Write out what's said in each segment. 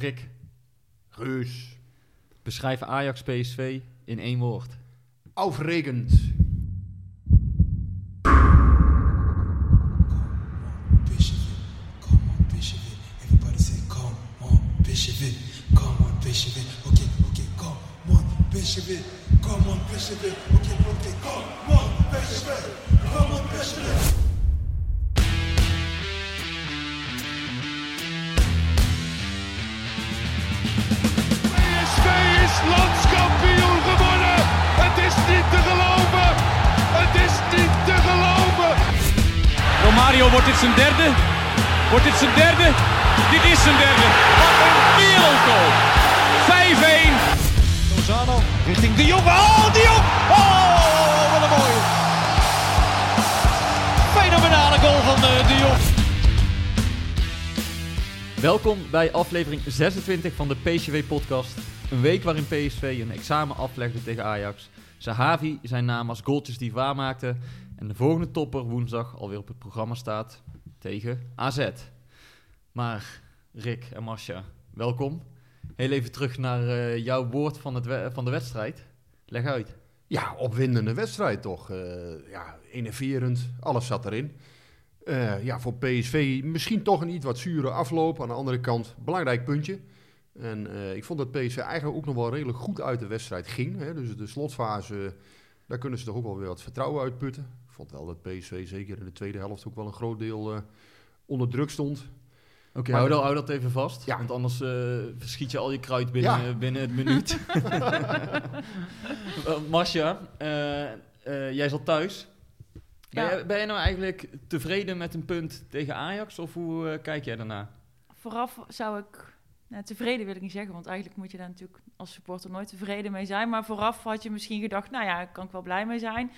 Rick, Reus. beschrijf Ajax PSV in één woord. It, come on, say, come on, it. Okay, wordt dit zijn derde? Wordt dit zijn derde? Dit is zijn derde. Wat een wereldgoal. 5-1. Lozano richting De Jong. Oh, De Jong! Oh, wat een mooie. Fenomenale goal van eh, De. Welkom bij aflevering 26 van de PSV-podcast. Een week waarin PSV een examen aflegde tegen Ajax. Sahavi zijn naam als goaltjes die waarmaakte. En de volgende topper woensdag alweer op het programma staat tegen AZ. Maar Rick en Masha, welkom. Heel even terug naar eh, jouw woord van, het van de wedstrijd. Leg uit. Ja, opwindende wedstrijd toch. Eh, ja, enerverend. Alles zat erin. Eh, ja, voor PSV misschien toch een iets wat zure afloop. Aan de andere kant, belangrijk puntje. En ik vond dat PSV eigenlijk ook nog wel redelijk goed uit de wedstrijd ging. Hè. Dus de slotfase, daar kunnen ze toch ook wel weer wat vertrouwen uitputten. Ik vond wel dat PSV zeker in de tweede helft ook wel een groot deel eh, onder druk stond. Oké, hou, dat- hou dat even vast. Ja. Want anders eh, verschiet je al je kruid binnen, Ja. binnen het minuut. Eh, eh, eh, jij zat thuis. Ben, jij, ben je nou eigenlijk tevreden met een punt tegen Ajax? Of hoe kijk jij daarna? Vooraf zou ik, nou, tevreden wil ik niet zeggen, want eigenlijk moet je daar natuurlijk als supporter nooit tevreden mee zijn. Maar vooraf had je misschien gedacht, nou ja, daar kan ik wel blij mee zijn.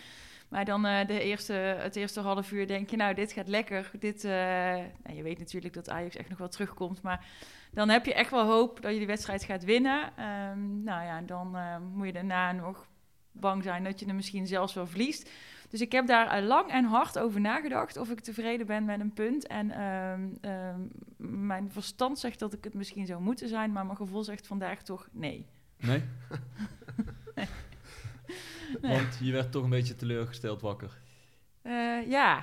Maar dan eh, de eerste, het eerste half uur denk je, nou, dit gaat lekker. Dit, eh, nou, je weet natuurlijk dat Ajax echt nog wel terugkomt, maar dan heb je echt wel hoop dat je die wedstrijd gaat winnen. Ehm, nou ja, dan eh, moet je daarna nog bang zijn dat je hem misschien zelfs wel verliest. Dus ik heb daar lang en hard over nagedacht of ik tevreden ben met een punt. En ehm, ehm, mijn verstand zegt dat ik het misschien zou moeten zijn, maar mijn gevoel zegt vandaag toch nee. Nee? Nee. Want je werd toch een beetje teleurgesteld wakker. Eh, ja.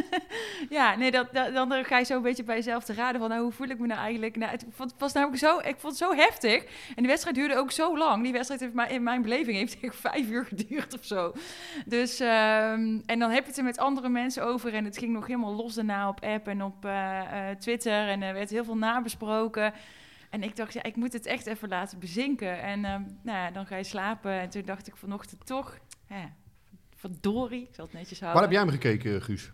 ja, nee, dat, dat, dan ga je zo een beetje bij jezelf te raden van, nou, hoe voel ik me nou eigenlijk? Nou, het was namelijk zo, ik vond het zo heftig. En die wedstrijd duurde ook zo lang. Die wedstrijd heeft in mijn beleving heeft echt vijf uur geduurd of zo. Dus, ehm, en dan heb je het er met andere mensen over. En het ging nog helemaal los daarna op app en op eh, eh, Twitter. En er werd heel veel nabesproken. En ik dacht, ja, ik moet het echt even laten bezinken. En ehm, nou ja, dan ga je slapen. En toen dacht ik vanochtend toch, ja, verdorie, ik zal het netjes houden. Waar heb jij hem gekeken, Guus?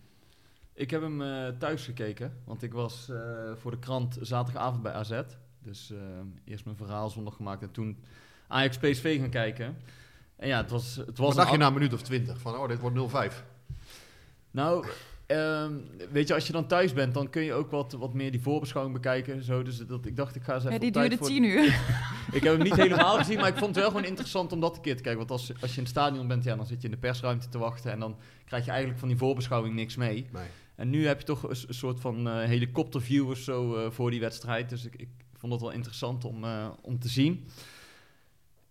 Ik heb hem eh, thuis gekeken, want ik was eh, voor de krant zaterdagavond bij AZ. Dus eh, eerst mijn verhaal zondag gemaakt en toen Ajax PSV gaan kijken. En ja, het was, het was Wat dacht je na een minuut of twintig? Van, oh, dit wordt 0-5. Nou, ehm, weet je, als je dan thuis bent, dan kun je ook wat, wat meer die voorbeschouwing bekijken. Zo, dus dat, ik dacht, ik ga eens even Ja, die op tijd duurde voor- tien uur. Ik heb hem niet helemaal gezien, maar ik vond het wel gewoon interessant om dat een keer te kijken. Want als, als je in het stadion bent, ja, dan zit je in de persruimte te wachten. En dan krijg je eigenlijk van die voorbeschouwing niks mee. Nee. En nu heb je toch een soort van eh helikopterview of zo eh, voor die wedstrijd. Dus ik, ik vond het wel interessant om, eh, om te zien.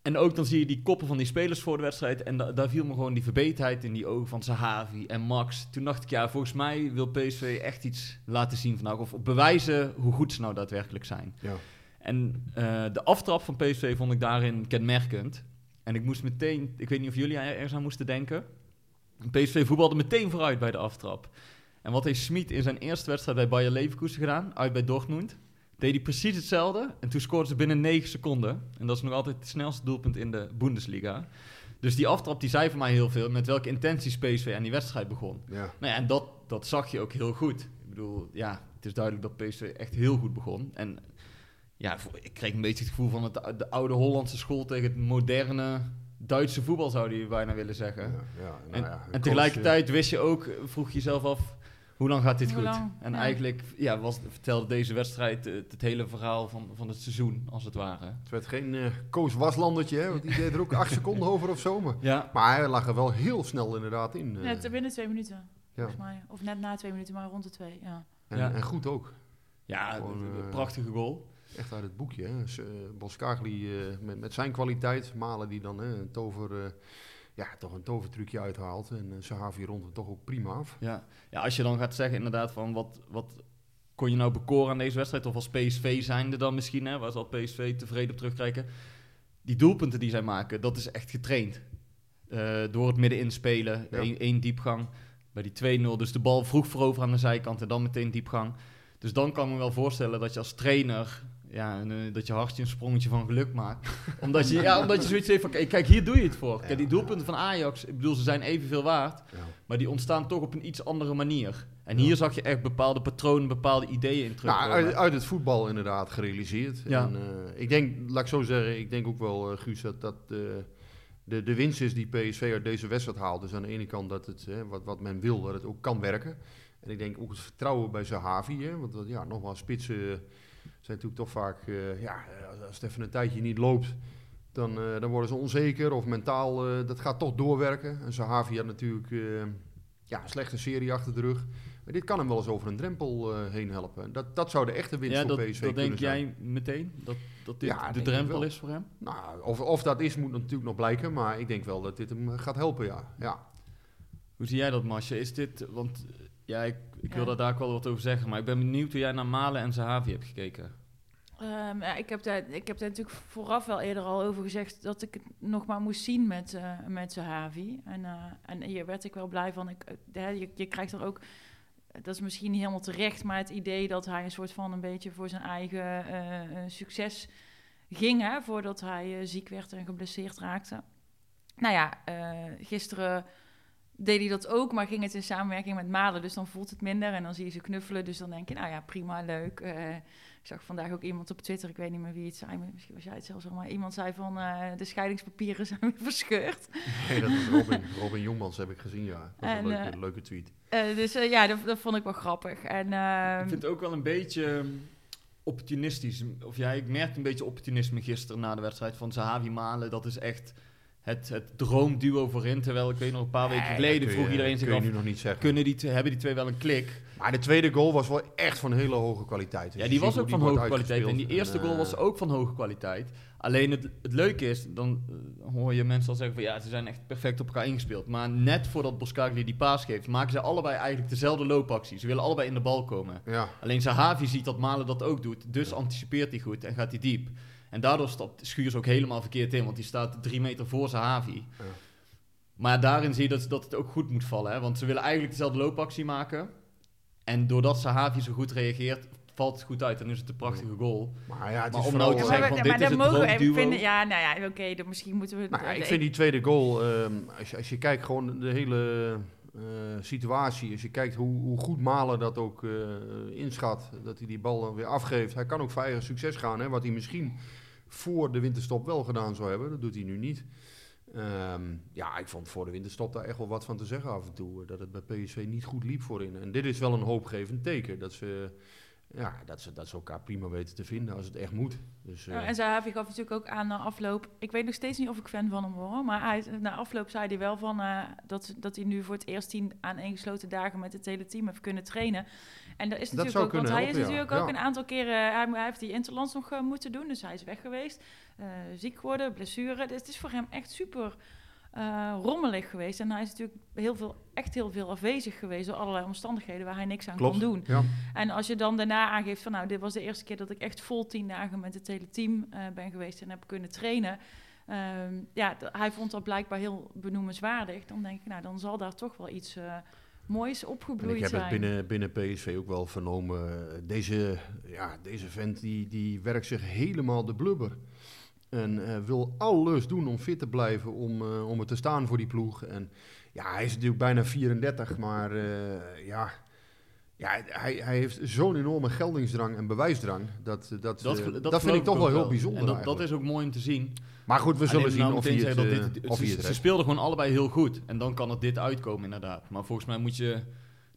En ook dan zie je die koppen van die spelers voor de wedstrijd. En da- daar viel me gewoon die verbeterheid in die ogen van Sahavi en Max. Toen dacht ik, ja, volgens mij wil PSV echt iets laten zien vandaag. Of bewijzen hoe goed ze nou daadwerkelijk zijn. Ja. En eh, de aftrap van PSV vond ik daarin kenmerkend. En ik moest meteen, ik weet niet of jullie er- ergens aan moesten denken. PSV voetbalde meteen vooruit bij de aftrap. En wat heeft Smit in zijn eerste wedstrijd bij Bayer Leverkusen gedaan, uit bij Dortmund? Deed hij precies hetzelfde en toen scoorden ze binnen 9 seconden. En dat is nog altijd het snelste doelpunt in de Bundesliga. Dus die aftrap die zei voor mij heel veel met welke intenties PSV aan die wedstrijd begon. Ja. Nou ja, en dat, dat zag je ook heel goed. Ik bedoel, ja, het is duidelijk dat PSV echt heel goed begon. En ja, ik kreeg een beetje het gevoel van het, de oude Hollandse school tegen het moderne Duitse voetbal, zou je bijna willen zeggen. Ja, ja, nou en, tegelijkertijd wist je ook, vroeg je jezelf af, hoe lang gaat dit Hoe goed? lang, En ja. eigenlijk ja, was, vertelde deze wedstrijd het, hele verhaal van, van het seizoen, als het ware. Het werd geen eh Koos Waslandertje, hè, want die deed er ook acht seconden over of zo. Maar, Ja, maar hij lag er wel heel snel inderdaad in. eh. Net binnen twee minuten, ja. volgens mij. Of net na twee minuten, maar rond de twee, ja. En, Ja. en goed ook. ja Gewoon, een eh, prachtige goal. echt uit het boekje. Hè. Boskagli eh, met, met zijn kwaliteit, Malen die dan hè, een tover, eh, ja, toch een tovertrucje uithaalt. En uh, Sahavi rond het toch ook prima af. Ja. ja, als je dan gaat zeggen inderdaad van wat, wat kon je nou bekoren aan deze wedstrijd, of als PSV zijnde dan misschien, hè, waar zal PSV tevreden op terugkijken. Die doelpunten die zij maken, dat is echt getraind. Eh, door het midden inspelen, Ja. één, één diepgang. Bij die 2-0, dus de bal vroeg voorover aan de zijkant en dan meteen diepgang. Dus dan kan ik me wel voorstellen dat je als trainer, ja, een, eh, dat je hartje een sprongetje van geluk maakt. omdat, je, ja, omdat je zoiets heeft van, kijk, hier doe je het voor. Kijk, die doelpunten van Ajax, ik bedoel, ze zijn evenveel waard. Ja. Maar die ontstaan toch op een iets andere manier. En Ja. hier zag je echt bepaalde patronen, bepaalde ideeën in terug. Nou, uit, uit het voetbal inderdaad gerealiseerd. Ja. En, eh, ik denk, laat ik zo zeggen, ik denk ook wel, eh, Guus, dat, dat de, de winst is die PSV uit deze wedstrijd haalt. Dus aan de ene kant dat het, hè, wat, wat men wil, dat het ook kan werken. En ik denk ook het vertrouwen bij Zahavi. Hè, want ja, nogmaals, spitsen zijn natuurlijk toch vaak, eh, ja, als- het even een tijdje niet loopt, dan, eh, dan worden ze onzeker. Of mentaal, eh, dat gaat toch doorwerken. En Zahavi had natuurlijk ja, een slechte serie achter de rug. Maar dit kan hem wel eens over een drempel heen helpen. Dat, dat zou de echte winst ja, voor dat, PSV dat denk zijn. jij meteen? Dat, dat dit Ja, de drempel is voor hem? Nou, of, of dat is, moet natuurlijk nog blijken. Maar ik denk wel dat dit hem gaat helpen, ja. ja. Hoe zie jij dat, Masje? Is dit, want ja, ik, ik wil daar daar ook wel wat over zeggen. Maar ik ben benieuwd hoe jij naar Malen en Zahavi hebt gekeken. Ehm, ja, ik, heb daar, ik heb daar natuurlijk vooraf wel eerder al over gezegd dat ik het nog maar moest zien met, eh met Zahavi. En, eh, en hier werd ik wel blij van. Ik, eh, je, je krijgt er ook, dat is misschien niet helemaal terecht, maar het idee dat hij een soort van een beetje voor zijn eigen succes ging, hè, voordat hij ziek werd en geblesseerd raakte. Nou ja, gisteren deed hij dat ook, maar ging het in samenwerking met Malen. Dus dan voelt het minder en dan zie je ze knuffelen. Dus dan denk je, nou ja, prima, leuk. Eh, ik zag vandaag ook iemand op Twitter, ik weet niet meer wie het zei, misschien was jij het zelfs al, maar iemand zei van eh, de scheidingspapieren zijn weer verscheurd. Nee, dat was Robin. Robin Jongmans heb ik gezien, ja. Dat was En, een leuke, eh, leuke tweet. Eh, dus ja, dat, dat vond ik wel grappig. En, ehm, ik vind het ook wel een beetje ehm, opportunistisch. Of ja, ik merkte een beetje opportunisme gisteren na de wedstrijd van Zahavi Malen. Dat is echt het, het droomduo voorin. Terwijl ik weet nog een paar weken geleden vroeg je- iedereen zich af... nu nog niet zeggen. Kunnen die, twee- hebben die twee wel een klik? Maar de tweede goal was wel echt van hele hoge kwaliteit. Ja, die was ook van hoge kwaliteit. En die eerste goal was ook van hoge kwaliteit. Alleen het, het leuke is, dan eh, hoor je mensen al zeggen van ja, ze zijn echt perfect op elkaar ingespeeld. Maar net voordat Boskagli die paas geeft, maken ze allebei eigenlijk dezelfde loopactie. Ze willen allebei in de bal komen. Ja, Alleen Zahavi ziet dat Malen dat ook doet, dus anticipeert hij goed en gaat hij diep. En daardoor stapt Schuurs ook helemaal verkeerd in, want die staat drie meter voor Zahavi. Ja. Maar daarin zie je dat, dat het ook goed moet vallen, hè? want ze willen eigenlijk dezelfde loopactie maken. En doordat Zahavi zo goed reageert, valt het goed uit en is het een prachtige goal. maar ja, het Maar is om nou te zeggen maar, van, dit maar is dan het mogen even vinden. Ja, nou ja, oké, dan misschien moeten we. Nou ja, ik vind die tweede goal, ehm, als, je, als je kijkt gewoon de hele eh, situatie, als je kijkt hoe, hoe goed Malen dat ook eh, inschat, dat hij die bal dan weer afgeeft. Hij kan ook voor eigen succes gaan, hè, wat hij misschien voor de winterstop wel gedaan zou hebben. Dat doet hij nu niet. Ehm, ja, ik vond voor de winterstop daar echt wel wat van te zeggen af en toe. eh, Dat het bij PSV niet goed liep voorin. En dit is wel een hoopgevend teken. Dat ze, ja, dat ze, dat ze elkaar prima weten te vinden als het echt moet. Dus, eh, Ja, en Zahavi gaf natuurlijk ook aan na afloop. Ik weet nog steeds niet of ik fan van hem word. Maar hij, na afloop zei hij wel van, eh, dat, dat hij nu voor het eerst tien aaneengesloten dagen met het hele team heeft kunnen trainen. En dat is Dat natuurlijk ook, want hij is ja. natuurlijk ook Ja. een aantal keren. Hij, hij heeft die interlands nog eh, moeten doen, dus hij is weg geweest. Eh, ziek geworden, blessure. Dus het is voor hem echt super. eh, rommelig geweest. En hij is natuurlijk heel veel, echt heel veel afwezig geweest door allerlei omstandigheden waar hij niks aan klopt. kon doen. Ja. En als je dan daarna aangeeft van nou, dit was de eerste keer dat ik echt vol tien dagen met het hele team eh, ben geweest en heb kunnen trainen. Ehm, ja, hij vond dat blijkbaar heel benoemenswaardig. Dan denk ik, nou, dan zal daar toch wel iets eh, moois opgebloeid ik heb zijn. het binnen, binnen PSV ook wel vernomen. Deze, ja, deze vent die, die werkt zich helemaal de blubber. En eh, wil alles doen om fit te blijven, om, eh, om er te staan voor die ploeg. En ja, hij is natuurlijk bijna 34, maar eh, ja, ja hij, hij heeft zo'n enorme geldingsdrang en bewijsdrang. Dat, dat, dat, Dat, dat, vind ik toch wel heel bijzonder En dat, dat is ook mooi om te zien. Maar goed, we zullen Alleen zien nou of hij het, dat eh, dit- of ze, hij het ze speelden gewoon allebei heel goed. En dan kan het dit uitkomen inderdaad. Maar volgens mij moet je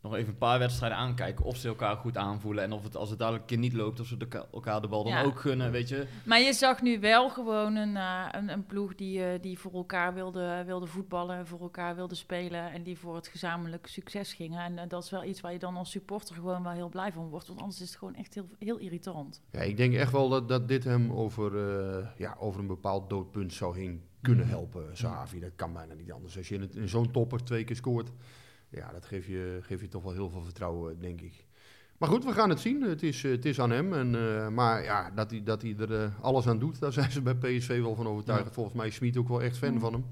nog even een paar wedstrijden aankijken of ze elkaar goed aanvoelen. En of het als het dadelijk een keer niet loopt, of ze de- elkaar de bal dan Ja. ook gunnen, weet je. Maar je zag nu wel gewoon een, eh, een, een ploeg die, eh, die voor elkaar wilde, wilde voetballen, voor elkaar wilde spelen en die voor het gezamenlijk succes gingen. En eh, dat is wel iets waar je dan als supporter gewoon wel heel blij van wordt, want anders is het gewoon echt heel, heel irritant. Ja, ik denk echt wel dat, dat dit hem over, eh, ja, over een bepaald doodpunt zou heen kunnen helpen, Savi. Dat kan bijna niet anders. Als je in zo'n topper twee keer scoort, ja, dat geeft je, geeft je toch wel heel veel vertrouwen, denk ik. Maar goed, we gaan het zien. Het is, het is aan hem. En, eh, maar ja, dat hij, dat hij er eh, alles aan doet, daar zijn ze bij PSV wel van overtuigd. Ja. Volgens mij is Smit ook wel echt fan Mm. van hem.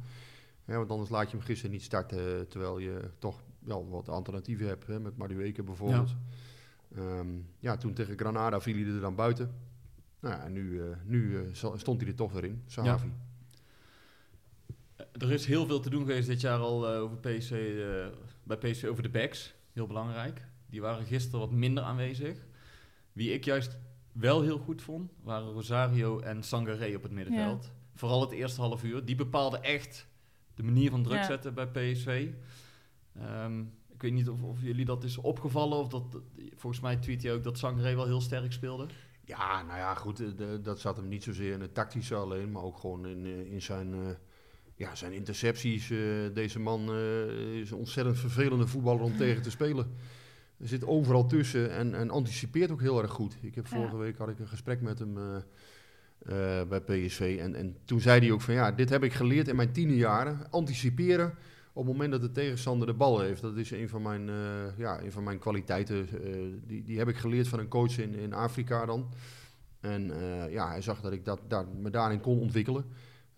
Ja, want anders laat je hem gisteren niet starten, eh, terwijl je toch wel wat alternatieven hebt, hè, met Madueke bijvoorbeeld. Ja. ja, toen tegen Granada viel hij er dan buiten. Nou ja, en nu, nu stond hij er toch weer in, Sahavi. Er is heel veel te doen geweest dit jaar al over PSV, bij PSV over de backs. Heel belangrijk. Die waren gisteren wat minder aanwezig. Wie ik juist wel heel goed vond, waren Rosario en Sangaré op het middenveld. Vooral het eerste half uur. Die bepaalden echt de manier van druk Ja. zetten bij PSV. Ehm, ik weet niet of, of jullie dat is opgevallen. Of dat, volgens mij tweet hij ook dat Sangaré wel heel sterk speelde. Ja, nou ja, goed, eh, de- dat zat hem niet zozeer in het tactische alleen, maar ook gewoon in, eh, in zijn, eh, ja, zijn intercepties. eh, deze man eh, is een ontzettend vervelende voetballer om tegen te spelen. Er zit overal tussen en, en anticipeert ook heel erg goed. Ik heb Ja. vorige week had ik een gesprek met hem eh, bij PSV en, en toen zei hij ook van ja, dit heb ik geleerd in mijn tienerjaren. Anticiperen op het moment dat de tegenstander de bal heeft. Dat is een van mijn, ja, een van mijn kwaliteiten. die, die heb ik geleerd van een coach in, in Afrika dan. En ja, hij zag dat ik dat, daar, me daarin kon ontwikkelen.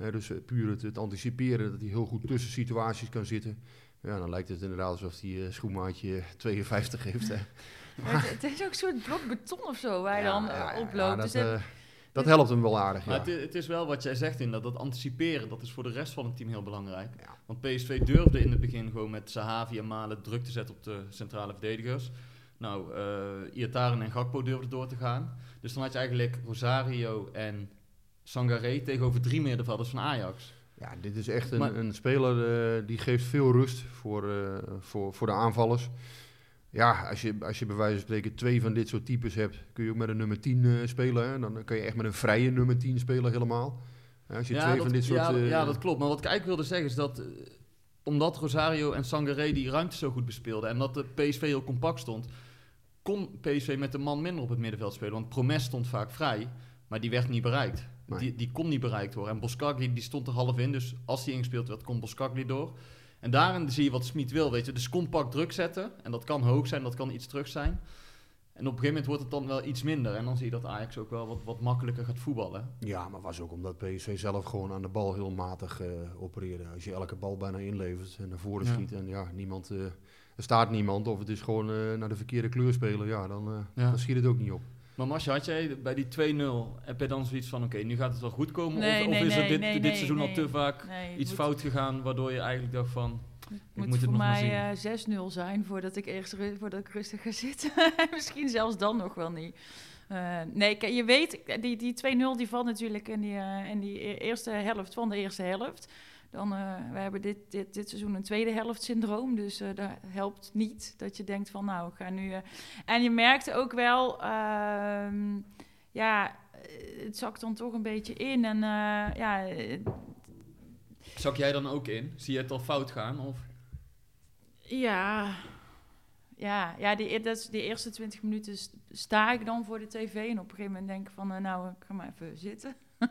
Hè, dus eh, puur het, het anticiperen, dat hij heel goed tussen situaties kan zitten. Ja, dan lijkt het inderdaad alsof hij eh, schoenmaatje 52 heeft. Hè. Maar het, het is ook een soort blok beton of zo waar je Ja, dan eh, ja, oploopt. dat, dus het- dat helpt hem wel aardig. Maar Ja. het, is wel wat jij zegt in dat, dat anticiperen, dat is voor de rest van het team heel belangrijk. Ja. Want PSV durfde in het begin gewoon met Sahavi en Malen druk te zetten op de centrale verdedigers. Nou, eh Iataren en Gakpo durfden door te gaan. Dus dan had je eigenlijk Rosario en Sangaré tegenover drie middenvelders van Ajax. Ja, dit is echt een, Maar- een speler eh, die geeft veel rust voor, eh, voor, voor de aanvallers. Ja, als je, als je bij wijze van spreken twee van dit soort types hebt, kun je ook met een nummer 10 eh, spelen. Hè? Dan kan je echt met een vrije nummer 10 spelen helemaal. Ja, als je twee dat, van dit soort... ja, ja, dat klopt. Maar wat ik eigenlijk wilde zeggen is dat... omdat Rosario en Sangaré die ruimte zo goed bespeelden... en dat de PSV heel compact stond... kon PSV met een man minder op het middenveld spelen. Want Promes stond vaak vrij, maar die werd niet bereikt. Nee. Die, die kon niet bereikt worden. En Boskagli die stond er half in, dus als die ingespeeld werd, kon Boskagli door. En daarin zie je wat Smit wil, weet je. Dus compact druk zetten. En dat kan hoog zijn, dat kan iets terug zijn. En op een gegeven moment wordt het dan wel iets minder. En dan zie je dat Ajax ook wel wat, wat makkelijker gaat voetballen. Ja, maar was ook omdat PSV zelf gewoon aan de bal heel matig eh, opereerde. Als je elke bal bijna inlevert en naar voren Ja. schiet en ja, niemand, eh, er staat niemand of het is gewoon eh, naar de verkeerde kleur spelen, ja, dan, Ja. dan schiet het ook niet op. Maar Masje, had jij bij die 2-0, heb je dan zoiets van, oké, nu gaat het wel goed komen? Nee, of, is er dit, nee, dit seizoen al te vaak iets moet- fout gegaan, waardoor je eigenlijk dacht van, Het Ik moet, moet het voor nog maar mij eh 6-0 zijn voordat ik, eerst, voordat ik rustig ga zitten. Misschien zelfs dan nog wel niet. Eh, nee, je weet, die, die 2-0 die valt natuurlijk in die, eh, in die e- eerste helft van de eerste helft. Dan, eh, we hebben dit, dit, dit seizoen een tweede helft syndroom, dus eh dat helpt niet dat je denkt van nou, ik ga nu... eh, En je merkte ook wel, ehm, ja, het zakt dan toch een beetje in en ja... zak jij dan ook in? Zie je het al fout gaan? Of? Ja, ja, ja die, dat is- die eerste 20 minuten st- sta ik dan voor de tv en op een gegeven moment denk ik van, nou, ik ga maar even zitten.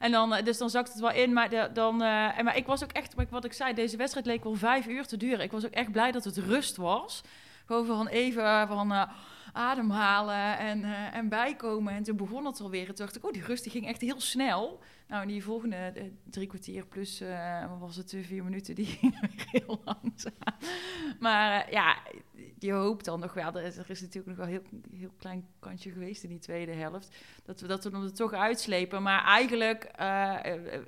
en dan, eh, dus dan zakt het wel in, maar, dan, eh, en, maar ik was ook echt, wat ik zei, deze wedstrijd leek wel vijf uur te duren. Ik was ook echt blij dat het rust was. Gewoon van even eh, van ademhalen en, en bijkomen. En toen begon het alweer. En toen dacht ik, oh, die rust die ging echt heel snel. Nou, die volgende eh, drie kwartier plus, eh, was het, vier minuten, die gingen heel langzaam. Maar eh, ja, je hoopt dan nog wel, er is, natuurlijk nog wel heel, heel klein kantje geweest in die tweede helft, dat we, dat we er toch uitslepen. Maar eigenlijk,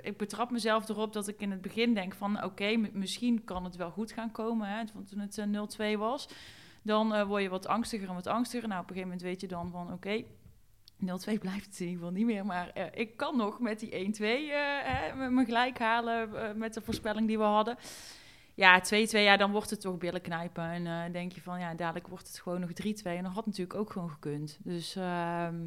ik betrap mezelf erop dat ik in het begin denk van, oké, misschien kan het wel goed gaan komen, hè, want toen het eh, 0-2 was. Dan word je wat angstiger en wat angstiger. Nou, op een gegeven moment weet je dan van, oké, 0-2 blijft het in ieder geval niet meer. Maar eh, ik kan nog met die 1-2 eh, hè, me- gelijk halen eh, met de voorspelling die we hadden. ja, 2-2, ja, dan wordt het toch billen knijpen. En eh, denk je van, ja, dadelijk wordt het gewoon nog 3-2. En dat had natuurlijk ook gewoon gekund. Dus ehm,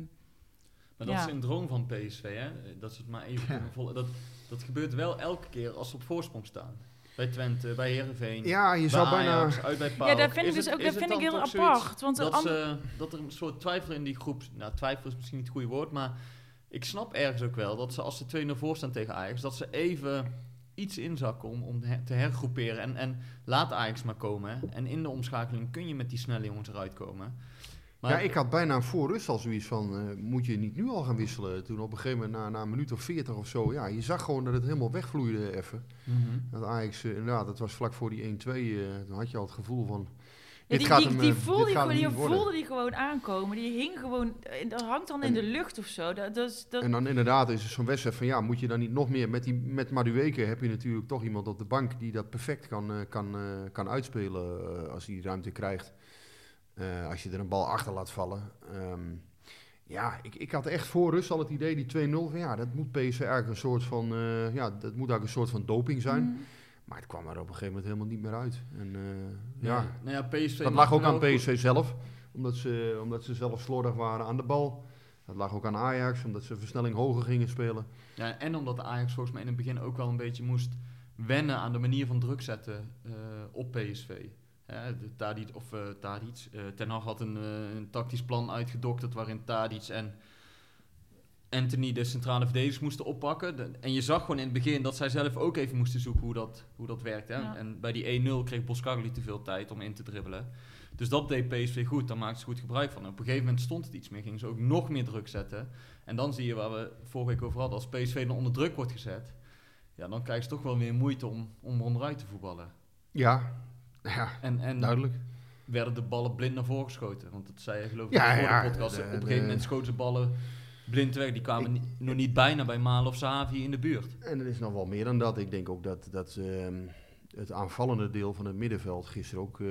Maar dat Ja. syndroom van PSV, hè, dat ze het maar even dat, dat gebeurt wel elke keer als ze op voorsprong staan. Bij Twente, bij Heerenveen, Ja, je bij zou bijna... Ajax, uit bij PAOK. ja, dat vind ik dus het- ook dat vind ik heel apart. Want Dat, ze, dat er een soort twijfel in die groep... Nou, twijfel is misschien niet het goede woord, maar ik snap ergens ook wel dat ze als ze 2-0 voor staan tegen Ajax, dat ze even iets inzakken om, om te hergroeperen. En, en laat Ajax maar komen. hè. En in de omschakeling kun je met die snelle jongens eruit komen. Maar ja, ik had bijna voor rust al zoiets van, eh, moet je niet nu al gaan wisselen? Toen op een gegeven moment, na, na een minuut of veertig of zo, ja, je zag gewoon dat het helemaal wegvloeide even. Mhm. Dat Ajax, inderdaad, dat was vlak voor die 1-2, eh, toen had je al het gevoel van, Ja, dit die, gaat die, hem, die voelde gewoon, die worden. voelde die gewoon aankomen. Die hing gewoon, dat hangt dan in de lucht of zo. Dat, dat, is- dat, En dan inderdaad is er zo'n wedstrijd van, ja, moet je dan niet nog meer, met, die, met Madueke heb je natuurlijk toch iemand op de bank die dat perfect kan, kan, kan uitspelen als hij ruimte krijgt. Eh, als je er een bal achter laat vallen. Ehm, ja, ik, ik had echt voor rust al het idee, die 2-0, van ja, dat moet PSV eigenlijk een soort van, eh, ja, dat moet eigenlijk een soort van doping zijn. Mm. Maar het kwam er op een gegeven moment helemaal niet meer uit. En, eh, Ja, ja, nou ja, PSV dat lag ook aan PSV zelf, omdat ze, omdat ze zelf slordig waren aan de bal. Dat lag ook aan Ajax, omdat ze versnelling hoger gingen spelen. Ja, en omdat Ajax volgens mij in het begin ook wel een beetje moest wennen aan de manier van druk zetten op PSV. De Tadic, of eh Tadic, eh, Ten Hag had een, eh, een tactisch plan uitgedokterd waarin Tadic en Anthony de centrale verdedigers moesten oppakken. De- en je zag gewoon in het begin dat zij zelf ook even moesten zoeken hoe dat, hoe dat werkt. Hè? Ja. En bij die 1-0 kreeg Boskagli te veel tijd om in te dribbelen. Dus dat deed PSV goed, daar maakten ze goed gebruik van. En op een gegeven moment stond het iets meer, gingen ze ook nog meer druk zetten. En dan zie je waar we vorige week over hadden, als PSV dan onder druk wordt gezet, ja, dan krijgen ze toch wel weer moeite om, om onderuit te voetballen. Ja, ja En, en duidelijk. werden de ballen blind naar voren geschoten. Want dat zei je geloof ik Ja, voor ja, de podcast. de- Op een gegeven moment schoten ze ballen blind weg. Die kwamen nog niet bijna bij Malen of Savi in de buurt. En er is nog wel meer dan dat. Ik denk ook dat, dat ehm, het aanvallende deel van het middenveld gisteren ook eh,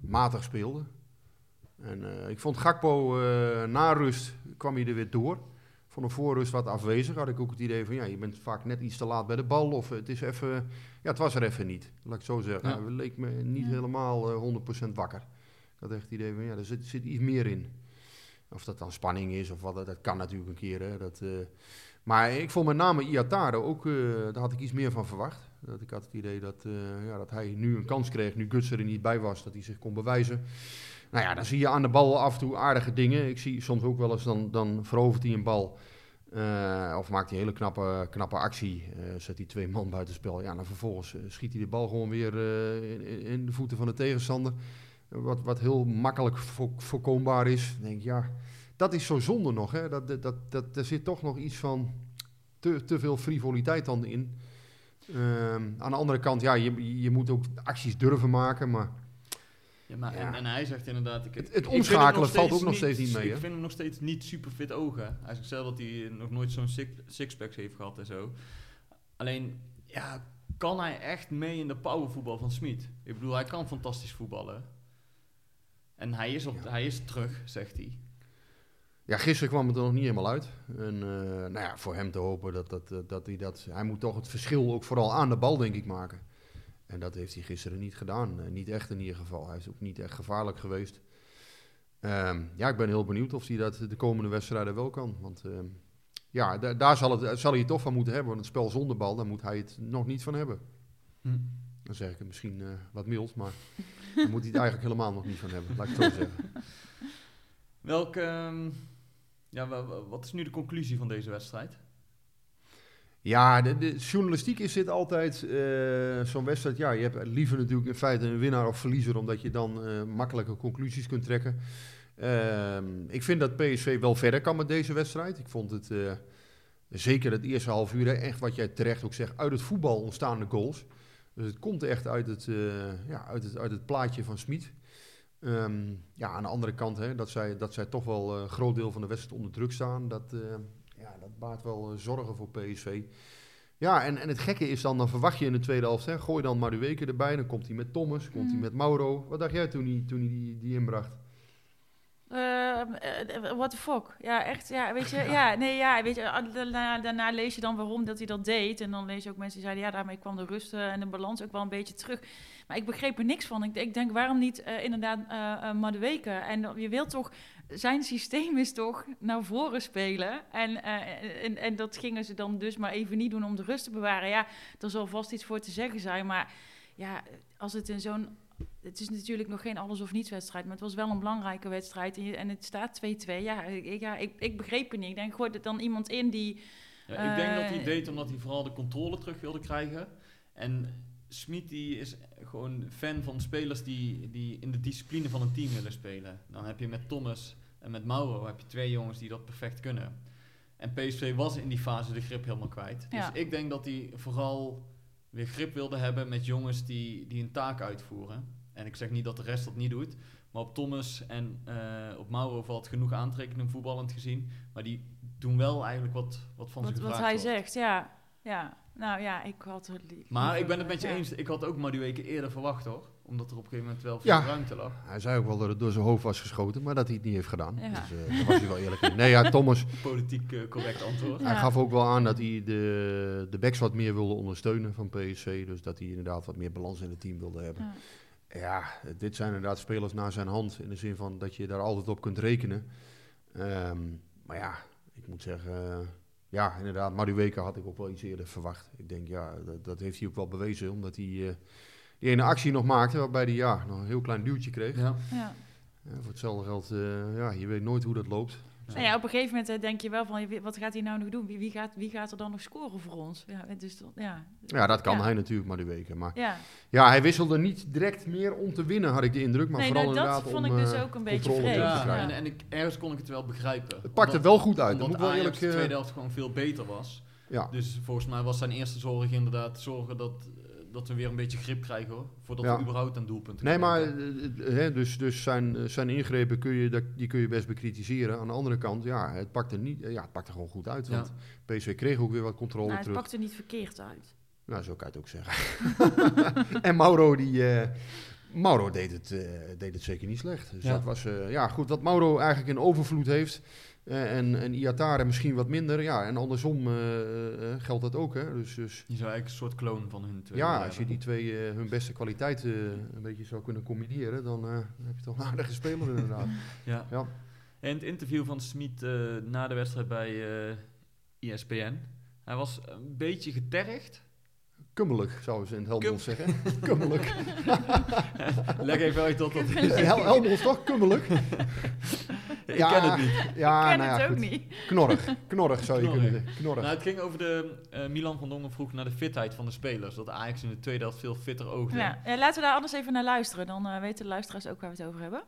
matig speelde. En eh, ik vond Gakpo eh, na rust kwam hij er weer door. Van een voorrust wat afwezig had ik ook het idee van ja, je bent vaak net iets te laat bij de bal. Of het is even, ja, het was er even niet. Laat ik het zo zeggen. Ja. Hij leek me niet Ja. helemaal eh, 100% wakker. Ik had echt het idee van ja, er zit, zit iets meer in. Of dat dan spanning is of wat, dat kan natuurlijk een keer. Hè, dat, eh, maar ik vond met name Iataro ook, eh, daar had ik iets meer van verwacht. Dat ik had het idee dat, eh, ja, dat hij nu een kans kreeg, nu Guts er niet bij was, dat hij zich kon bewijzen. Nou ja, dan zie je aan de bal af en toe aardige dingen. Ik zie soms ook wel eens, dan, dan verovert hij een bal. eh, of maakt hij een hele knappe, knappe actie. eh, zet hij twee man buitenspel. Ja, dan vervolgens eh, schiet hij de bal gewoon weer in, in- de voeten van de tegenstander. Wat, wat heel makkelijk vo- voorkombaar is. Denk ja, dat is zo zonde nog. Hè? Dat, dat, dat, er zit toch nog iets van te, te veel frivoliteit dan in. Ehm, aan de andere kant, ja, je, je moet ook acties durven maken. Maar Ja, maar Ja. En, en hij zegt inderdaad... Ik, Het- het omschakelen valt ook nog steeds niet mee, Ik vind hem nog steeds niet super fit ogen. Hij zegt zelf dat hij nog nooit zo'n six- sixpack heeft gehad en zo. Alleen, ja, kan hij echt mee in de powervoetbal van Smit? Ik bedoel, hij kan fantastisch voetballen. En hij is, op, Ja. hij is terug, zegt hij. ja, gisteren kwam het er nog niet helemaal uit. En eh, nou ja, voor hem te hopen dat, dat, dat, dat hij dat... Hij moet toch het verschil ook vooral aan de bal, denk ik, maken. En dat heeft hij gisteren niet gedaan. Eh, niet echt in ieder geval. Hij is ook niet echt gevaarlijk geweest. Ehm, ja, ik ben heel benieuwd of hij dat de komende wedstrijden wel kan. Want ehm, ja, da- daar zal, het, zal hij het toch van moeten hebben. Want het spel zonder bal, daar moet hij het nog niet van hebben. Hm. Dan zeg ik het misschien eh, wat mild, maar daar moet hij het eigenlijk helemaal nog niet van hebben. Laat ik het zo zeggen. Welke... ehm, ja, wa- wa- wat is nu de conclusie van deze wedstrijd? Ja, de, de journalistiek is dit altijd eh, zo'n wedstrijd. Ja, je hebt liever natuurlijk in feite een winnaar of verliezer, omdat je dan eh, makkelijke conclusies kunt trekken. Ehm, ik vind dat PSV wel verder kan met deze wedstrijd. Ik vond het eh, zeker het eerste half uur, echt wat jij terecht ook zegt, uit het voetbal ontstaande goals. Dus het komt echt uit het, ja, uit het, uit het plaatje van Smit. Ehm, ja, aan de andere kant, hè, dat, zij, dat zij toch wel een groot deel van de wedstrijd onder druk staan, dat, ja, dat baart wel eh, zorgen voor PSV. Ja, en, en het gekke is dan, dan verwacht je in de tweede helft, hè, gooi dan maar de weken erbij, dan komt hij met Thomas, komt hij Mhm. met Mauro. Wat dacht jij toen hij, toen hij die, die inbracht? Ehm, eh, what the fuck? Ja, echt. Ja, weet je. Ja, nee, ja, weet je. ah, Daarna, daarna lees je dan waarom dat hij dat deed. En dan lees je ook mensen die zeiden, ja, daarmee kwam de rust eh, en de balans ook wel een beetje terug. Maar ik begreep er niks van. Ik, ik denk, waarom niet eh, inderdaad eh eh Madueke? En je wilt toch, zijn systeem is toch naar voren spelen. En, eh, en, en dat gingen ze dan dus maar even niet doen om de rust te bewaren. Ja, er zal vast iets voor te zeggen zijn. Maar ja, als het in zo'n het is natuurlijk nog geen alles of niets wedstrijd, maar het was wel een belangrijke wedstrijd. En, het staat 2-2. Ja, ik, ja ik, ik begreep het niet. Ik denk, gooi er dan iemand in die... Ja, ik denk dat hij Eh, deed omdat hij vooral de controle terug wilde krijgen. En Smit die is gewoon fan van spelers die, die in de discipline van een team willen spelen. Dan heb je met Thomas en met Mauro heb je twee jongens die dat perfect kunnen. En PSV was in die fase de grip helemaal kwijt. Dus ik denk dat hij vooral weer grip wilde hebben met jongens die, die een taak uitvoeren. En ik zeg niet dat de rest dat niet doet. Maar op Thomas en eh, op Mauro valt genoeg aantrekkingen voetballend gezien. Maar die doen wel eigenlijk wat, wat van Wat, gevraagd wat hij wordt. zegt, ja. ja. Nou ja, ik had het Maar ik ben het met je ja. eens. Ik had ook Madueke eerder verwacht hoor. Omdat er op een gegeven moment wel veel Ja. ruimte lag. Hij zei ook wel dat het door zijn hoofd was geschoten, maar dat hij het niet heeft gedaan. Ja. Dus eh, daar was hij wel eerlijk in. Nee, ja, Thomas, Politiek eh, correct antwoord. Ja. hij gaf ook wel aan dat hij de, de backs wat meer wilde ondersteunen van PSV. Dus dat hij inderdaad wat meer balans in het team wilde hebben. Ja. Ja, dit zijn inderdaad spelers naar zijn hand. In de zin van dat je daar altijd op kunt rekenen. Ehm, maar ja, ik moet zeggen... ja, inderdaad, Madueke had ik ook wel iets eerder verwacht. Ik denk, ja, dat, dat heeft hij ook wel bewezen. Omdat hij eh, die ene actie nog maakte, waarbij hij ja, nog een heel klein duwtje kreeg. Ja. Ja. Ja, voor hetzelfde geld, eh, ja, je weet nooit hoe dat loopt. Nou ja, op een gegeven moment eh, denk je wel van, wat gaat hij nou nog doen? Wie, wie, gaat, wie gaat er dan nog scoren voor ons? Ja, dus, dat- ja. Ja, dat kan Ja. hij natuurlijk, Madueke. Maar ja. ja, hij wisselde niet direct meer om te winnen, had ik de indruk. Maar Nee, vooral nou, dat inderdaad vond om ik dus eh, ook een beetje controle vreemd. Ja, en, en ik, ergens kon ik het wel begrijpen. Het pakte Omdat- wel goed uit, dat Omdat moet eerlijk... de eh, tweede helft gewoon veel beter was. ja. Dus volgens mij was zijn eerste zorg inderdaad zorgen dat, dat we weer een beetje grip krijgen hoor. Voordat Ja. we überhaupt aan doelpunten Nee, maar eh, eh, hè, dus, dus zijn, eh, zijn ingrepen kun je, dat, die kun je best bekritiseren. Aan de andere kant, ja, het pakte, niet, eh, ja, het pakte gewoon goed uit. Ja. Want PSV kreeg ook weer wat controle Nou, het terug. pakte niet verkeerd uit. Nou, zo kan je het ook zeggen. en Mauro, die, eh, Mauro deed, het, eh, deed het zeker niet slecht. Dus Ja. dat was, eh, ja goed, wat Mauro eigenlijk in overvloed heeft. Eh, en, en Iatare misschien wat minder. Ja, en andersom eh, eh, geldt dat ook. Hè? Dus, dus Je zou eigenlijk een soort kloon van hun twee ja, als je die twee eh, hun beste kwaliteiten eh, een beetje zou kunnen combineren, dan, eh, heb je toch een aardige speler inderdaad. Ja. Ja. En het interview van Smit eh, na de wedstrijd bij eh ESPN. Hij was een beetje getergd. Kummelig, zouden ze in Helmond zeggen. Kummelig. Leg even uit dat dat is. Hel Helmond toch? Kummelig? Ik Ja, ken het niet. Ja, ik ken nou ja, het ook goed. niet. Knorrig. Knorrig zou je Knorrig. kunnen zeggen. Knorrig. Nou, het ging over de... eh, Milan van Dongen vroeg naar de fitheid van de spelers. Dat Ajax in de tweede helft veel fitter oogde. Ja. Ja, laten we daar anders even naar luisteren. Dan eh, weten de luisteraars ook waar we het over hebben.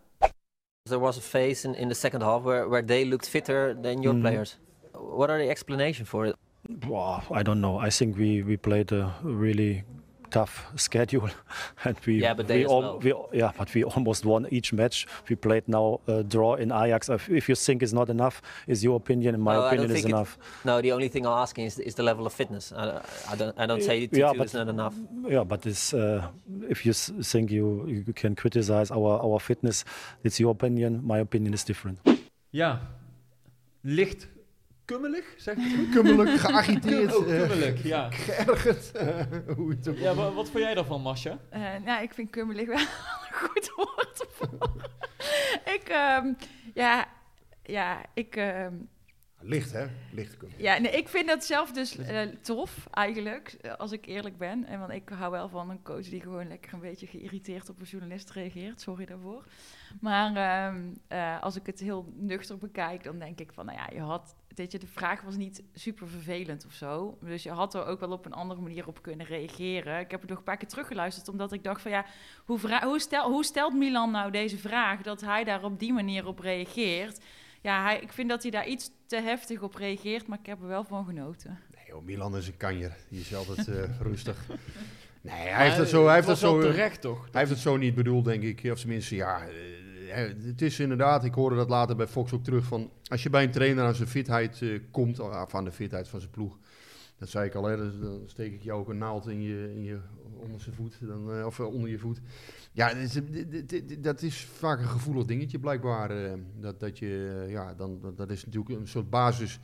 There was a phase in, in the second half where, where they looked fitter than your Mhm. players. What are the explanation for it? Wow, I don't know. I think we, we played a really tough schedule, and we Yeah, but they we, as al- well. we yeah, but we almost won each match. We played now a draw in Ajax. If, if you think it's not enough, is your opinion? In my No, opinion, is think it- enough. No, the only thing I'm asking is, is the level of fitness. I, I don't, I don't say the Yeah, but- is not enough. Yeah, but it's, uh, if you think you, you can criticize our, our fitness, it's your opinion. My opinion is different. Ja. Licht kummelig, zeg ik goed? Kummelig, geagiteerd, Oh, eh, kummelig, ja. geërgerd. eh, hoe het ook Ja, wa- wat vond jij daarvan, Masja? Eh, nou, ik vind kummelig wel een goed woord voor. ik, ehm, ja, ja, ik, ehm, Licht, hè? Licht kummelig. ja, nee, ik vind dat zelf dus eh, tof, eigenlijk, als ik eerlijk ben. En want ik hou wel van een coach die gewoon lekker een beetje geïrriteerd op een journalist reageert. Sorry daarvoor. Maar ehm, eh, als ik het heel nuchter bekijk, dan denk ik van, nou ja, je had, weet je, de vraag was niet super vervelend of zo. Dus je had er ook wel op een andere manier op kunnen reageren. Ik heb het nog een paar keer teruggeluisterd, omdat ik dacht van, ja, hoe, vra- hoe, stel, hoe stelt Milan nou deze vraag, dat hij daar op die manier op reageert? Ja, hij, ik vind dat hij daar iets te heftig op reageert, maar ik heb er wel van genoten. Nee, joh, Milan is een kanjer. Die is altijd eh, rustig. Nee, hij heeft het zo, hij heeft het zo, terecht, toch? hij heeft het zo niet bedoeld, denk ik. Of tenminste, ja, eh, het is inderdaad, ik hoorde dat later bij Fox ook terug van, als je bij een trainer aan zijn fitheid eh, komt, of aan de fitheid van zijn ploeg, Dat zei ik al, hè, dus dan steek ik jou ook een naald in je, in je onderste voet, dan, eh, of eh, onder je voet. Ja, dat is, dat is vaak een gevoelig dingetje blijkbaar. eh, dat, dat, je, eh, ja, dan, dat- is natuurlijk een soort basis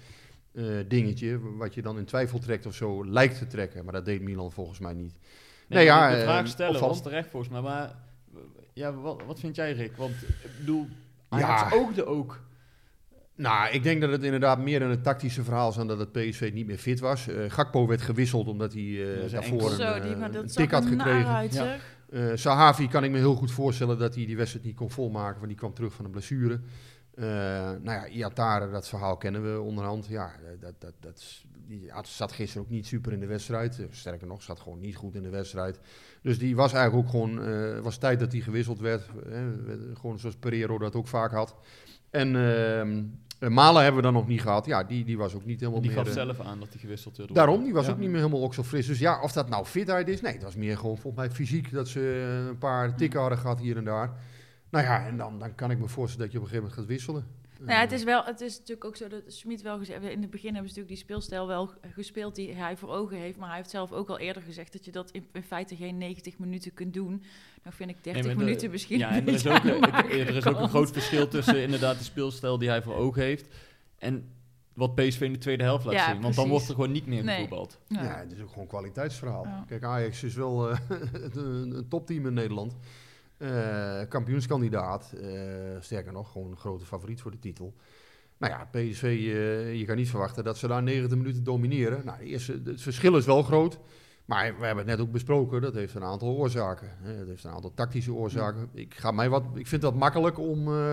eh, dingetje, wat je dan in twijfel trekt of zo lijkt te trekken. Maar dat deed Milan volgens mij niet. Nee, ja, de eh, vraag stellen was terecht volgens mij. Maar eh, ja, wat, wat vind jij, Rick? Want ik bedoel, Ja. Ajax oogde ook. Nou, ik denk dat het inderdaad meer een tactische verhaal is dan dat het PSV niet meer fit was. Eh, Gakpo werd gewisseld omdat hij eh, Ja, daarvoor enkel. een, Zo, eh, die, maar een dat tik had gekregen. uit, Ja. Eh Sahavi kan ik me heel goed voorstellen dat hij die wedstrijd niet kon volmaken, want die kwam terug van een blessure. Eh nou ja, Iatare, dat verhaal kennen we onderhand. Ja, eh, dat, dat, dat, is- die zat gisteren ook niet super in de wedstrijd. Eh, Sterker nog, zat gewoon niet goed in de wedstrijd. Dus die was eigenlijk ook gewoon, eh was tijd dat hij gewisseld werd. Eh, gewoon zoals Pereiro dat ook vaak had. En ehm, eh, Malen hebben we dan nog niet gehad. Ja, die, die was ook niet helemaal Die meer... gaf eh, zelf aan dat hij gewisseld werd. Daarom, die was Ja. ook niet meer helemaal ook zo fris. Dus ja, of dat nou fitheid is, nee, het was meer gewoon volgens mij fysiek dat ze een paar tikken hadden gehad hier en daar. Nou ja, en dan, dan kan ik me voorstellen dat je op een gegeven moment gaat wisselen. Nou ja, het is, wel, het is natuurlijk ook zo dat Smit wel gezegd... In het begin hebben ze natuurlijk die speelstijl wel gespeeld die hij voor ogen heeft. Maar hij heeft zelf ook al eerder gezegd dat je dat in, in feite geen 90 minuten kunt doen. Dan vind ik 30 Nee, maar de- minuten misschien Ja, en er is, ook, er is ook een groot verschil tussen inderdaad de speelstijl die hij voor ogen heeft. En wat PSV in de tweede helft laat Ja, zien. Want dan wordt er gewoon niet meer Nee. gevoetbald. Ja. Ja, het is ook gewoon een kwaliteitsverhaal. Ja. Kijk, Ajax is wel eh, een, een topteam in Nederland. Eh, kampioenskandidaat. eh, sterker nog, gewoon een grote favoriet voor de titel. Nou ja, PSV, eh, je kan niet verwachten dat ze daar 90 minuten domineren. Nou, de eerste, het verschil is wel groot. Maar we hebben het net ook besproken, dat heeft een aantal oorzaken. hè. Het heeft een aantal tactische oorzaken. Ik, ga mij wat, ik vind dat makkelijk om, eh,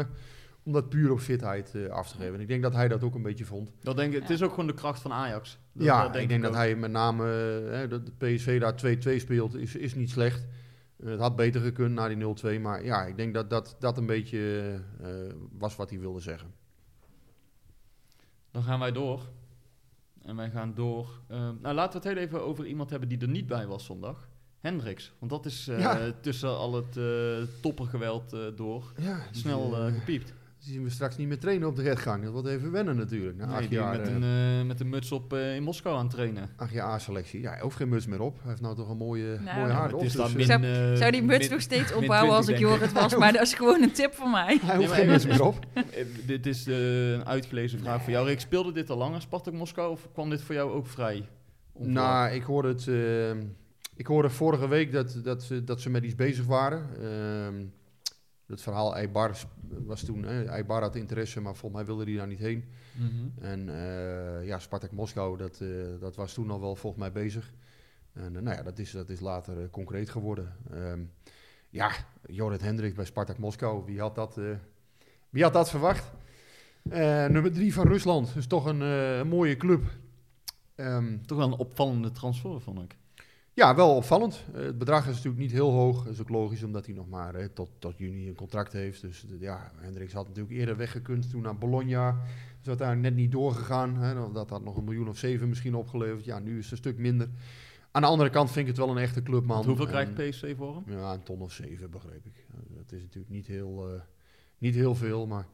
om dat puur op fitheid eh, af te geven. En ik denk dat hij dat ook een beetje vond. Dat denk ik, Het is ook gewoon de kracht van Ajax. Dat- Ja, dat ik denk dat ook. hij met name hè, dat de PSV daar 2-2 speelt, is, is niet slecht. Eh, het had beter gekund na die 0-2, maar ja, ik denk dat dat, dat een beetje eh, was wat hij wilde zeggen. Dan gaan wij door. En wij gaan door. eh, nou, laten we het heel even over iemand hebben die er niet bij was zondag. Hendricks. Want dat is Ja. tussen al het eh toppergeweld door Ja, snel gepiept. Die zien we straks niet meer trainen op de redgang. Dat wordt even wennen natuurlijk. Na Nee, acht, die jaar, met, eh, een, eh, met een muts op eh, in Moskou aan het trainen. acht jaar A-selectie. Ja, hij hoeft geen muts meer op. Hij heeft nou toch een mooie, Nou, mooie ja, Ja, op. het is dus, min, Zou- eh, Zou die muts min- nog steeds min ophouden als 20, ik Jorrit was? Maar dat is gewoon een tip van mij. hij hoeft Nee, geen maar- muts meer op. Dit is een uitgelezen vraag voor jou. Rick, speelde dit al langer, Spartak Moskou? Of kwam dit voor jou ook vrij? Nou, ik hoorde het. ik hoorde vorige week dat, dat, ze, dat ze met iets bezig waren. Ehm, het verhaal Eibar was toen. eh, Eibar had interesse, maar volgens mij wilde hij daar niet heen. Mhm. En eh, ja, Spartak Moskou, dat, eh, dat was toen al wel volgens mij bezig. En eh, nou ja, dat is, dat is later concreet geworden. Ehm, ja, Jorrit Hendrik bij Spartak Moskou, wie had dat, wie had dat verwacht? Nummer drie van Rusland, dus toch een, een mooie club. Ehm, Toch wel een opvallende transfer, vond ik. Ja, wel opvallend. Eh, het bedrag is natuurlijk niet heel hoog. Dat is ook logisch, omdat hij nog maar eh, tot, tot juni een contract heeft. Dus eh, ja, Hendricks had natuurlijk eerder weggekund toen naar Bologna. Is uiteindelijk net niet doorgegaan. Hè. Dat had nog een miljoen of zeven misschien opgeleverd. Ja, nu is het een stuk minder. Aan de andere kant vind ik het wel een echte clubman. Want hoeveel En- krijgt PSV voor hem? Ja, een ton of zeven, begreep ik. Dat is natuurlijk niet heel, niet heel veel, maar...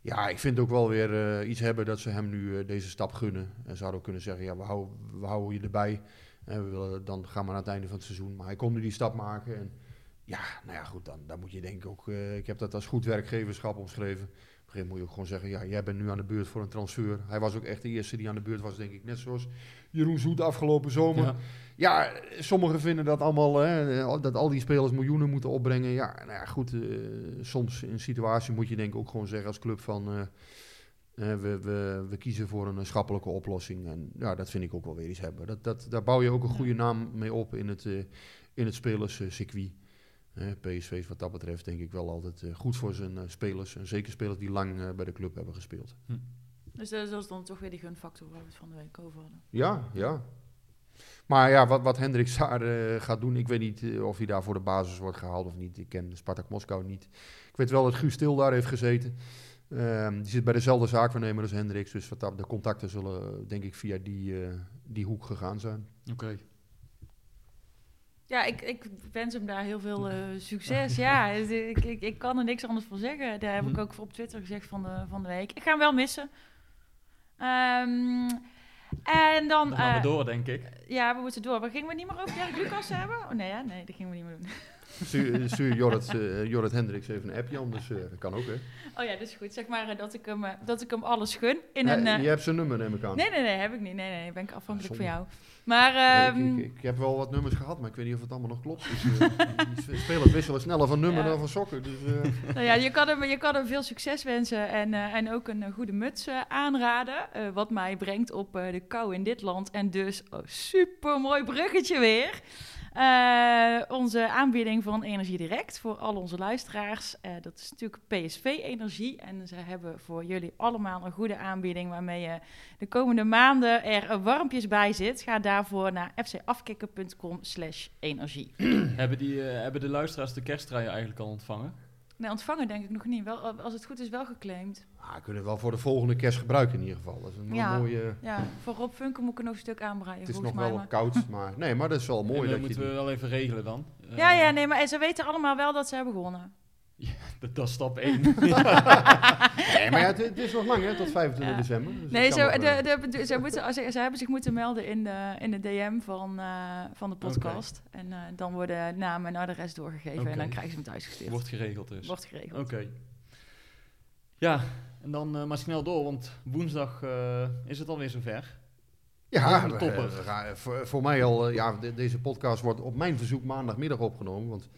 Ja, ik vind ook wel weer iets hebben dat ze hem nu deze stap gunnen. En zouden ook kunnen zeggen, ja, we houden, we houden je erbij. En we willen, dan gaan we aan het einde van het seizoen. Maar hij kon nu die stap maken. En ja, nou ja, goed, dan, dan moet je denk ik ook... eh, ik heb dat als goed werkgeverschap omschreven. Op een gegeven moment moet je ook gewoon zeggen, ja, jij bent nu aan de beurt voor een transfer. Hij was ook echt de eerste die aan de beurt was, denk ik. Net zoals Jeroen Zoet afgelopen zomer. Ja. Ja, sommigen vinden dat allemaal, hè, dat al die spelers miljoenen moeten opbrengen. Ja, nou ja, goed, eh, soms in een situatie moet je denk ik ook gewoon zeggen als club van... eh, eh, we, we, we kiezen voor een schappelijke oplossing. En ja, dat vind ik ook wel weer iets hebben. Dat, dat, daar bouw je ook een Ja. goede naam mee op in het, eh, in het spelerscircuit. Eh, PSV is wat dat betreft denk ik wel altijd eh, goed voor zijn eh, spelers. En zeker spelers die lang eh, bij de club hebben gespeeld. Dus dat is dan toch weer die gunfactor waar we het van de week over hadden. Ja, ja. Maar ja, wat, wat Hendricks daar eh, gaat doen, ik weet niet of hij daar voor de basis wordt gehaald of niet. Ik ken Spartak Moskou niet. Ik weet wel dat Guus Stil daar heeft gezeten. Ehm, die zit bij dezelfde zaakwaarnemer als Hendricks. Dus wat dat, de contacten zullen, denk ik, via die, eh, die hoek gegaan zijn. Oké. Ja, ik, ik wens hem daar heel veel eh, succes. ja, het- ik, ik, ik kan er niks anders van zeggen. Daar heb ik Hm. ook voor op Twitter gezegd van de, van de week. Ik ga hem wel missen. Ehm, en dan... Dan gaan we eh, door, denk ik. Ja, we moeten door. Maar gingen we niet meer over Dirk Lucas hebben? Oh nee, ja? nee, dat gingen we niet meer doen. Stuur, stuur Jorrit, Jorrit Hendricks even een appje, anders dat kan ook, hè? Oh ja, dat is goed. Zeg maar eh, dat, ik hem, dat ik hem alles gun. In een, je hebt zijn nummer, neem ik aan. Nee, nee, nee, heb ik niet. Nee, nee, ben ik afhankelijk Zonde. van jou. Maar Nee, ehm, ik, ik, ik heb wel wat nummers gehad, maar ik weet niet of het allemaal nog klopt. Dus, spelers wisselen sneller van nummer Ja. dan van sokken. Dus, nou ja, je kan, hem, je kan hem veel succes wensen en, en ook een goede muts aanraden. wat mij brengt op de kou in dit land. En dus, oh, super mooi bruggetje weer. Eh, onze aanbieding van Energie Direct voor al onze luisteraars. eh, dat is natuurlijk PSV Energie. En ze hebben voor jullie allemaal een goede aanbieding waarmee je de komende maanden er warmpjes bij zit. Ga daarvoor naar fcafkikken.com slash energie. hebben, die, eh, hebben de luisteraars de kersttreien eigenlijk al ontvangen? Nee, ontvangen denk ik nog niet. Wel, als het goed is, wel geclaimd. ah, kunnen we wel voor de volgende kerst gebruiken in ieder geval. Dat is een Ja. mooie... Ja, voor Rob Funke moet ik er nog een stuk aanbreien. Het is nog mij, wel maar- koud, maar nee, maar dat is wel mooi En dat dat je moeten we die- wel even regelen dan. Eh, Ja, ja, nee, maar ze weten allemaal wel dat ze hebben gewonnen. Dat, dat is stap 1. Nee, maar ja, het, het is nog lang, hè, tot 25 Ja. december. Dus Nee, kan nog, eh. de, de, ze, moeten, ze, ze hebben zich moeten melden in de, in de DM van, eh, van de podcast. En eh, dan worden naam en adres doorgegeven en dan krijgen ze hem thuisgestuurd. Wordt geregeld dus. Wordt geregeld. Oké. Ja, en dan eh, maar snel door, want woensdag eh, is het alweer zover. Ja, topper. we gaan- voor, voor mij al, eh, ja, de- deze podcast wordt op mijn verzoek maandagmiddag opgenomen. Want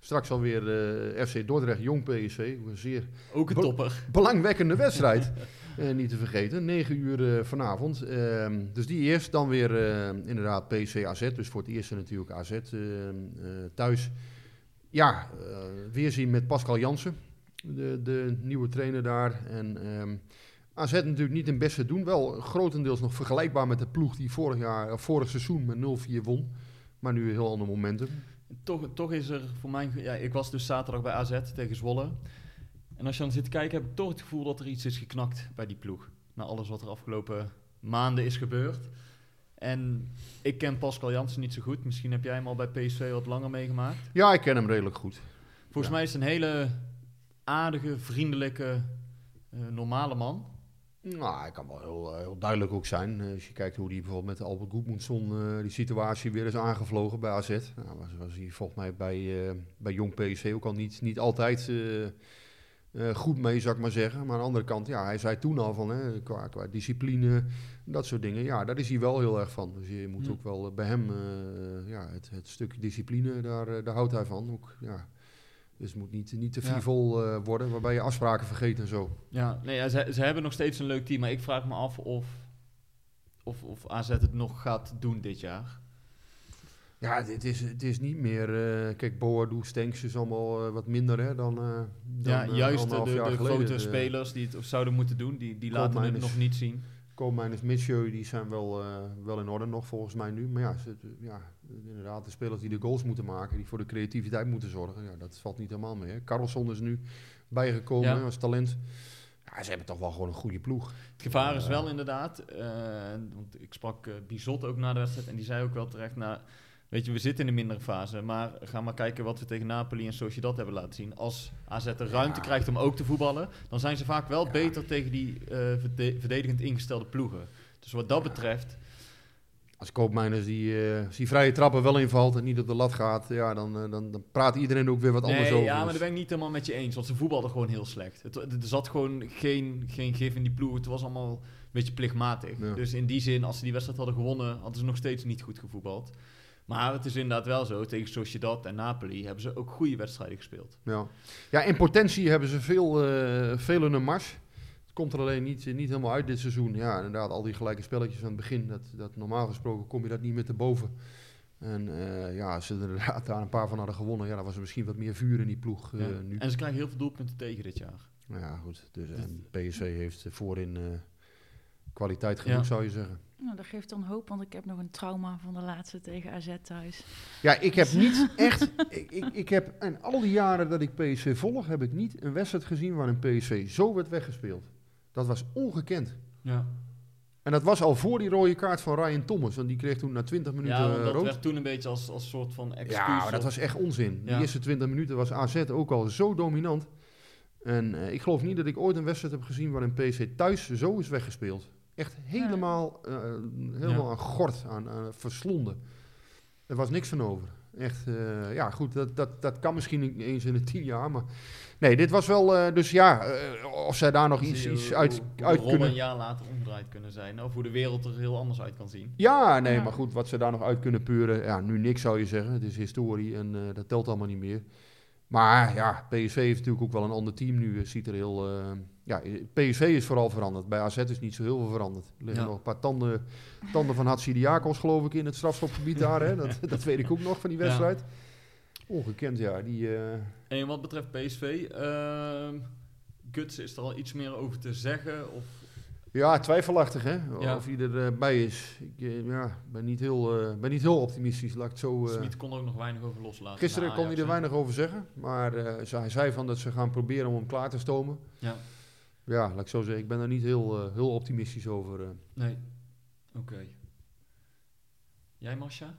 straks alweer eh FC Dordrecht Jong PSV. Een zeer Ook een topper. belangwekkende wedstrijd. Eh, niet te vergeten, 9 uur eh, vanavond. Ehm, dus die eerst, dan weer eh, inderdaad PSV AZ. Dus voor het eerste natuurlijk AZ eh, eh, thuis. Ja, eh, weerzien met Pascal Jansen, de, de nieuwe trainer daar. En ehm, AZ natuurlijk niet in beste doen. Wel grotendeels nog vergelijkbaar met de ploeg die vorig, jaar, of vorig seizoen met 0-4 won. Maar nu een heel ander momentum. Toch, toch is er voor mij... Ja, ik was dus zaterdag bij AZ tegen Zwolle. En als je dan zit te kijken, heb ik toch het gevoel dat er iets is geknakt bij die ploeg. Na alles wat er afgelopen maanden is gebeurd. En ik ken Pascal Jansen niet zo goed. Misschien heb jij hem al bij PSV wat langer meegemaakt. Ja, ik ken hem redelijk goed. Volgens Ja. mij is het een hele aardige, vriendelijke, eh, normale man. Nou, hij kan wel heel, eh, heel duidelijk ook zijn. Eh, als je kijkt hoe hij bijvoorbeeld met Albert Goedmundsson eh, die situatie weer is aangevlogen bij AZ. Nou, was, was hij volgens mij bij, bij Jong PSV ook al niet, niet altijd goed mee, zou ik maar zeggen. Maar aan de andere kant, ja, hij zei toen al van, hè, qua, qua discipline, dat soort dingen. Ja, daar is hij wel heel erg van. Dus je moet ook wel bij hem, ja, het, het stukje discipline, daar, daar houdt hij van. Ook, ja. Dus het moet niet, niet te frivol eh, worden, waarbij je afspraken vergeet en zo. Ja, nee, ja, ze, ze hebben nog steeds een leuk team. Maar ik vraag me af of, of, of AZ het nog gaat doen dit jaar. Ja, het is, het is niet meer. eh, kijk, Boadu, Stenks is allemaal eh, wat minder hè, dan. eh, dan ja, juist de, de, grote spelers die het zouden moeten doen, die, die laten het nog niet zien. Koopmeiners, Mitchell, die zijn wel, eh, wel in orde nog volgens mij nu. Maar ja, ze, ja, inderdaad, de spelers die de goals moeten maken, die voor de creativiteit moeten zorgen, ja, dat valt niet helemaal mee. Hè. Is nu bijgekomen Ja. als talent. Ja, ze hebben toch wel gewoon een goede ploeg. Het gevaar is wel inderdaad, eh, want ik sprak eh Bizot ook na de wedstrijd en die zei ook wel terecht, nou, weet je, we zitten in een mindere fase, maar ga maar kijken wat we tegen Napoli en Sociedad hebben laten zien. Als AZ de ruimte Ja. krijgt om ook te voetballen, dan zijn ze vaak wel Ja. beter tegen die eh, verde- verdedigend ingestelde ploegen. Dus wat dat betreft, Als Koopmeiners die, eh, als die vrije trappen wel invalt en niet op de lat gaat, ja, dan, eh, dan, dan praat iedereen ook weer wat anders nee, over. ja, maar Dus- daar ben ik niet helemaal met je eens, want ze voetbalden gewoon heel slecht. Het, er zat gewoon geen, geen gif in die ploeg, het was allemaal een beetje plichtmatig. Dus in die zin, als ze die wedstrijd hadden gewonnen, hadden ze nog steeds niet goed gevoetbald. Maar het is inderdaad wel zo, tegen Sociedad en Napoli hebben ze ook goede wedstrijden gespeeld. Ja. ja, in potentie hebben ze veel, eh veel in een mars. Het komt er alleen niet, niet helemaal uit dit seizoen. Ja, inderdaad, al die gelijke spelletjes aan het begin. Dat, dat normaal gesproken kom je dat niet meer te boven. En eh, ja, als ze er inderdaad daar een paar van hadden gewonnen, ja, dan was er misschien wat meer vuur in die ploeg eh, Ja. nu. En ze krijgen heel veel doelpunten tegen dit jaar. Nou ja, goed. Dus, en PSV heeft voorin eh, kwaliteit genoeg, Ja. zou je zeggen. Nou, dat geeft dan hoop, want ik heb nog een trauma van de laatste tegen AZ thuis. Ja, ik heb niet echt. Ik, ik, ik heb in al die jaren dat ik PSV volg, heb ik niet een wedstrijd gezien waarin PSV zo werd weggespeeld. Dat was ongekend. Ja, En dat was al voor die rode kaart van Ryan Thomas. Want die kreeg toen na 20 minuten ja eh, dat rood. werd toen een beetje als, als soort van excuus. Ja, maar dat was echt onzin. Ja. De eerste 20 minuten was AZ ook al zo dominant. En eh, ik geloof niet dat ik ooit een wedstrijd heb gezien waarin PSV thuis zo is weggespeeld. Echt helemaal, eh, helemaal Ja. aan gort, aan, aan verslonden. Er was niks van over. Echt, eh, ja goed, dat, dat, dat kan misschien niet eens in de tien jaar, maar... Nee, dit was wel, eh, dus ja, of zij daar nog iets, iets hoe- uit, hoe uit kunnen... een jaar later omdraaid kunnen zijn. Of hoe de wereld er heel anders uit kan zien. Ja, nee, Ja. maar goed, wat ze daar nog uit kunnen peuren. Ja, nu niks zou je zeggen. Het is historie en eh, dat telt allemaal niet meer. Maar ja, PSV heeft natuurlijk ook wel een ander team nu. Het ziet er heel... eh, ja, PSV is vooral veranderd. Bij AZ is niet zo heel veel veranderd. Er liggen Ja. nog een paar tanden, tanden van Hatsidiakos, geloof ik, in het strafschopgebied daar. Hè? Dat, dat weet ik ook nog van die Ja. wedstrijd. Ongekend, ja. Die, eh, En wat betreft PSV, ehm Guts is er al iets meer over te zeggen. Of, ja, twijfelachtig, hè? Ja. Of hij erbij is. Ik eh, ja, ben, niet heel, eh, ben niet heel optimistisch, laat ik het zo... eh, Smit kon er ook nog weinig over loslaten. Gisteren kon hij er weinig over zeggen, maar eh, ze- hij zei van dat ze gaan proberen om hem klaar te stomen. Ja, Ja, laat ik zo zeggen, ik ben daar niet heel, heel optimistisch over. eh. nee. Oké. Jij, Masha?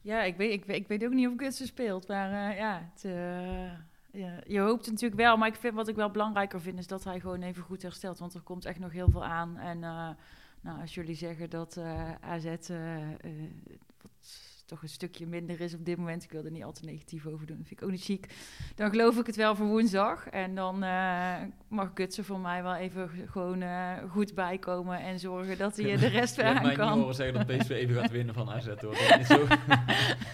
Ja, ik weet, ik, weet, ik weet ook niet of Gutsen speelt. Maar eh, ja, het, eh, ja, je hoopt natuurlijk wel. Maar ik vind, wat ik wel belangrijker vind, is dat hij gewoon even goed herstelt. Want er komt echt nog heel veel aan. En eh, nou, als jullie zeggen dat eh, AZ eh, toch een stukje minder is op dit moment. Ik wil er niet al te negatief over doen. Dat vind ik ook niet chic. Dan geloof ik het wel voor woensdag. En dan eh, mag Gutsen voor mij wel even gewoon eh, goed bijkomen. En zorgen dat hij de rest weer aan mij niet kan. horen zeggen dat PSV even gaat winnen van AZ, hoor. Dat, is zo,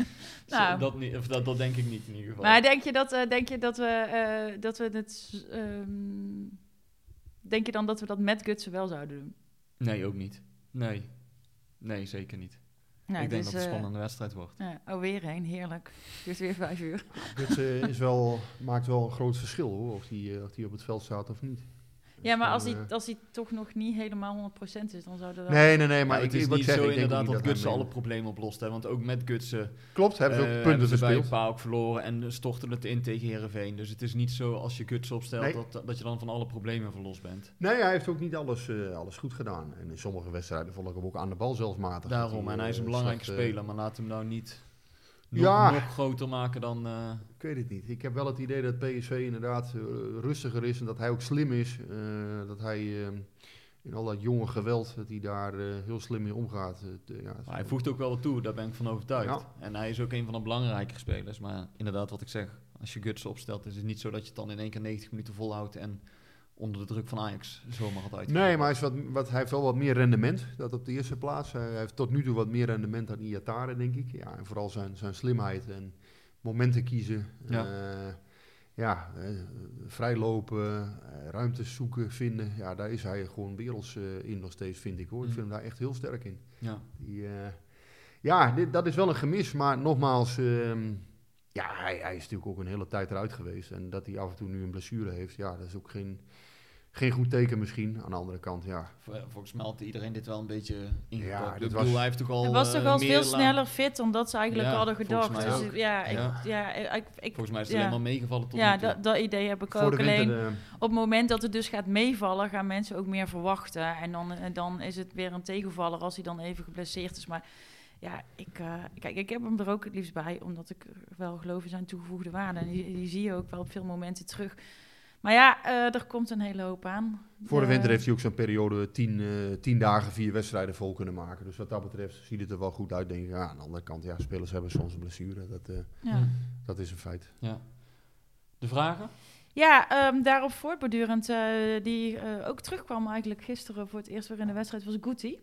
Nou. Dat, niet, of dat, dat denk ik niet in ieder geval. Maar denk je dat, eh, denk je dat we, dat we het... ehm, denk je dan dat we dat met Gutsen wel zouden doen? Nee, ook niet. Nee. Nee, zeker niet. Nou, ik denk dus, dat het een eh, spannende wedstrijd wordt. Ja, oh, weer heen, heerlijk. Duurt weer vijf uur. Guts eh, is wel, maakt wel een groot verschil hoor, of die, eh, of die op het veld staat of niet. Ja, maar als hij, eh, als hij toch nog niet helemaal 100% is, dan zouden we wel... Nee, nee, nee, Maar maar het ik, is ik, niet ik zeg, zo ik denk inderdaad ook dat niet Gutsen alle problemen oplost. Hè? Want ook met Gutsen Klopt, hebben ze eh, ook hebben punten ze bij. PAOK verloren en storten het in tegen Herenveen. Dus het is niet zo als je Gutsen opstelt Nee. dat, dat je dan van alle problemen verlost bent. Nee, hij heeft ook niet alles, eh, alles goed gedaan. En in sommige wedstrijden vond ik hem ook aan de bal zelfs matig. Daarom, Dat en hij is een eh, belangrijke eh, speler, maar laat hem nou niet nog, Ja. nog groter maken dan... eh, Ik weet het niet. Ik heb wel het idee dat PSV inderdaad eh, rustiger is en dat hij ook slim is. eh, dat hij in al dat jonge geweld, dat hij daar heel slim mee omgaat. Ja, hij voegt ook wel wat toe, daar ben ik van overtuigd. Ja. En hij is ook een van de belangrijkere spelers. Maar inderdaad, wat ik zeg, als je Gutsen opstelt, is het niet zo dat je het dan in één keer 90 minuten volhoudt en onder de druk van Ajax zomaar had uitgevoerd. Nee, maar hij, is wat, wat, hij heeft wel wat meer rendement. Dat op de eerste plaats. Hij heeft tot nu toe wat meer rendement dan Iatare, denk ik. Ja, en vooral zijn, zijn slimheid en momenten kiezen. Ja. Ja eh, vrijlopen, eh, ruimtes zoeken, vinden. Ja, daar is hij gewoon werelds eh, in nog steeds, vind ik hoor. Ik Mm. vind hem daar echt heel sterk in. Ja. Die, eh, ja, dit, dat is wel een gemis. Maar nogmaals, ehm, ja, hij, hij is natuurlijk ook een hele tijd eruit geweest. En dat hij af en toe nu een blessure heeft, ja, dat is ook geen, geen goed teken misschien. Aan de andere kant, ja. Vol- Volgens mij had iedereen dit wel een beetje ingepakt. Ja, was- hij heeft toch al was eh, toch al veel sneller fit dan dat ze eigenlijk Ja, hadden volgens gedacht. mij Dus ook. ja, Ja. Ik, ja ik, ik, Volgens mij is het ja. alleen maar meegevallen tot Ja, nu toe. dat, dat idee heb ik Voor ook. Alleen eh, op het moment dat het dus gaat meevallen, gaan mensen ook meer verwachten. En dan, en dan is het weer een tegenvaller als hij dan even geblesseerd is. Maar ja, ik, eh, kijk, ik heb hem er ook het liefst bij, omdat ik wel geloof in zijn toegevoegde waarde. En die, die zie je ook wel op veel momenten terug. Maar ja, eh, er komt een hele hoop aan. Voor de Eh, winter heeft hij ook zo'n periode tien, eh, tien dagen, vier wedstrijden vol kunnen maken. Dus wat dat betreft ziet het er wel goed uit, denk ik. Ja, aan de andere kant, ja, spelers hebben soms een blessure. Dat, eh, Ja. dat is een feit. Ja. De vragen? Ja, ehm, daarop voortbordurend, eh, die eh, ook terugkwam eigenlijk gisteren voor het eerst weer in de wedstrijd, was Guti.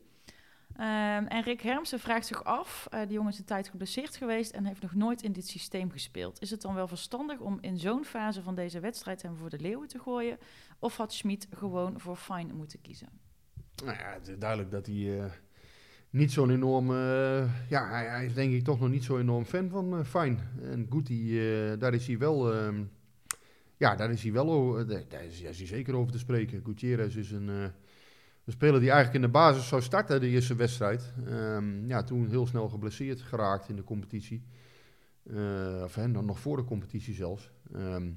Ehm, en Rick Hermsen vraagt zich af, eh die jongen is een tijd geblesseerd geweest en heeft nog nooit in dit systeem gespeeld. Is het dan wel verstandig om in zo'n fase van deze wedstrijd hem voor de leeuwen te gooien? Of had Schmid gewoon voor Fine moeten kiezen? Nou ja, het is duidelijk dat hij eh, niet zo'n enorm... eh, ja, hij, is denk ik toch nog niet zo enorm fan van Fijn. En eh, daar is hij wel... ehm, ja, daar is hij wel o- eh, daar is, daar is hij zeker over te spreken. Gutierrez is een, een speler die eigenlijk in de basis zou starten, de eerste wedstrijd. Ehm, ja, toen heel snel geblesseerd geraakt in de competitie. Eh, of hè, nog nog voor de competitie zelfs. Ehm,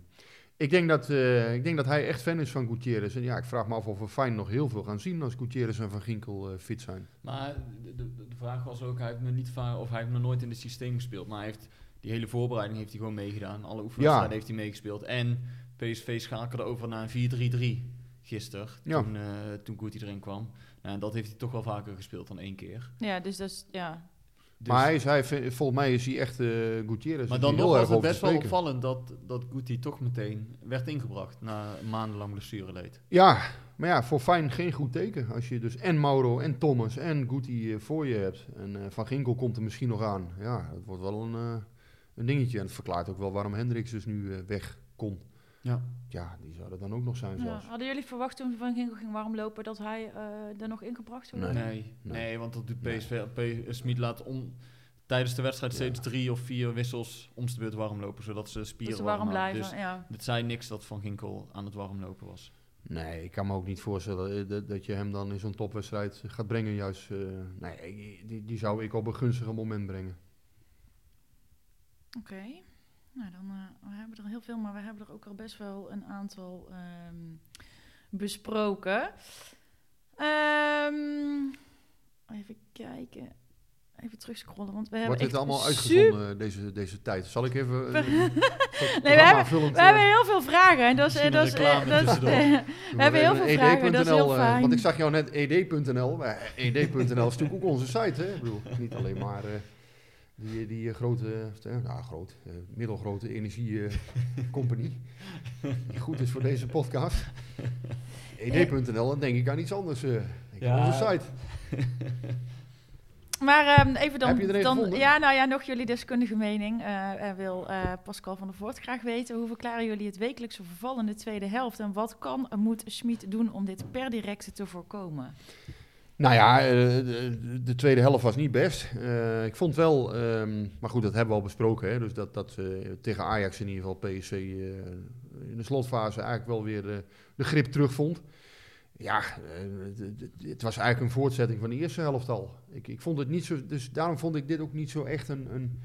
ik, denk dat, eh, ik denk dat hij echt fan is van Gutierrez. En ja, ik vraag me af of we fijn nog heel veel gaan zien als Gutierrez en Van Ginkel eh, fit zijn. Maar de, de, de vraag was ook, hij heeft nog niet vaak, of hij heeft nog nooit in het systeem gespeeld. Maar hij heeft die hele voorbereiding heeft hij gewoon meegedaan. Alle oefenwedstrijden Ja. heeft hij meegespeeld. En PSV schakelde over naar een 4-3-3 gisteren, Ja. toen, eh toen Guti erin kwam. En dat heeft hij toch wel vaker gespeeld dan één keer. Ja, dus dat is, ja. Dus- Maar hij is, hij, volgens mij is hij echt uh, Gutierrez. maar dan nog was het best wel opvallend dat, dat Guti toch meteen werd ingebracht na maandenlang blessureleed. Ja, maar ja, voor Fijn geen goed teken. Als je dus en Mauro en Thomas en Guti eh, voor je hebt. En eh, Van Ginkel komt er misschien nog aan. Ja, dat wordt wel een, eh, een dingetje. En het verklaart ook wel waarom Hendricks dus nu eh, weg kon. Ja. Ja, die zou er dan ook nog zijn ja. zelfs. Hadden jullie verwacht toen Van Ginkel ging warmlopen dat hij eh, er nog ingebracht zou Nee. worden? Nee, nee, Nee. want dat doet Nee. PSV. P- Smit laat om, tijdens de wedstrijd Ja. steeds drie of vier wissels om de beurt warm lopen, zodat ze spieren Dat ze warm houden. blijven, Dus ja. het zei niks dat Van Ginkel aan het warmlopen was. Nee, ik kan me ook niet voorstellen eh, dat, dat je hem dan in zo'n topwedstrijd gaat brengen. Juist, eh, nee, die, die zou ik op een gunstiger moment brengen. Oké. Nou, dan eh, we hebben er heel veel, maar we hebben er ook al best wel een aantal ehm, besproken. Ehm, even kijken. Even terugscrollen, want we hebben Wordt dit allemaal super- uitgezonden deze, deze tijd? Zal ik even... eh, Nee, we hebben, we hebben heel veel vragen. En dat is, dat is, eh, dat is- we hebben heel veel vragen, dat is heel fijn. Want ik zag jou net ed.nl. maar ed.nl is natuurlijk ook onze site, hè? Ik bedoel, niet alleen maar eh, die, die eh, grote, eh, nou groot, eh, middelgrote energiecompagnie. die goed is voor deze podcast. ed.nl, dan denk ik aan iets anders. Ja. onze site. Maar ehm, even dan, Heb je er een dan gevonden? ja, nou ja, nog jullie deskundige mening. Wil Pascal van der Voort graag weten. Hoe verklaren jullie het wekelijkse verval in de tweede helft? En wat kan en moet Schmid doen om dit per direct te voorkomen? Nou ja, eh, de, de tweede helft was niet best. Eh, ik vond wel, ehm, maar goed, dat hebben we al besproken. Hè, dus dat, dat eh, tegen Ajax in ieder geval eh, in de slotfase eigenlijk wel weer de, grip terugvond. Ja, het was eigenlijk een voortzetting van de eerste helft al. Ik, ik vond het niet zo, dus daarom vond ik dit ook niet zo echt een, een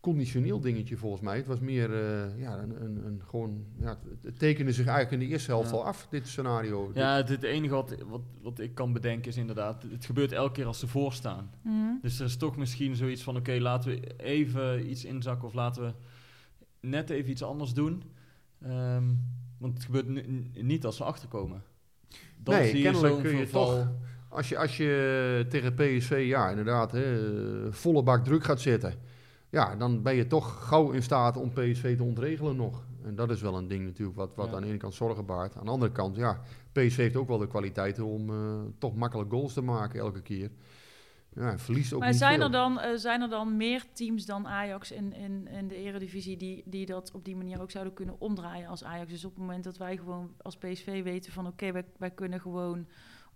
conditioneel dingetje volgens mij. Het was meer, eh, ja, een, een, een gewoon, ja, het- tekende zich eigenlijk in de eerste helft Ja. al af, dit scenario. Ja, het, het enige wat, wat, wat ik kan bedenken is inderdaad, het gebeurt elke keer als ze voorstaan. Mhm. Dus er is toch misschien zoiets van, oké, laten we even iets inzakken of laten we net even iets anders doen. Ehm, want het gebeurt niet als ze achterkomen. Dan Nee, zie je kennelijk zo'n kun je verval. toch- Als je, als je tegen PSV, ja, inderdaad, hè, eh, volle bak druk gaat zetten. Ja, dan ben je toch gauw in staat om PSV te ontregelen nog. En dat is wel een ding natuurlijk wat, wat Ja. aan de ene kant zorgen baart. Aan de andere kant, ja, PSV heeft ook wel de kwaliteiten om eh, toch makkelijk goals te maken elke keer. Ja, verliest ook Maar niet zijn veel. er, dan, eh, zijn er dan meer teams dan Ajax in, in, in de eredivisie die, die dat op die manier ook zouden kunnen omdraaien als Ajax? Dus op het moment dat wij gewoon als PSV weten van oké, wij, wij kunnen gewoon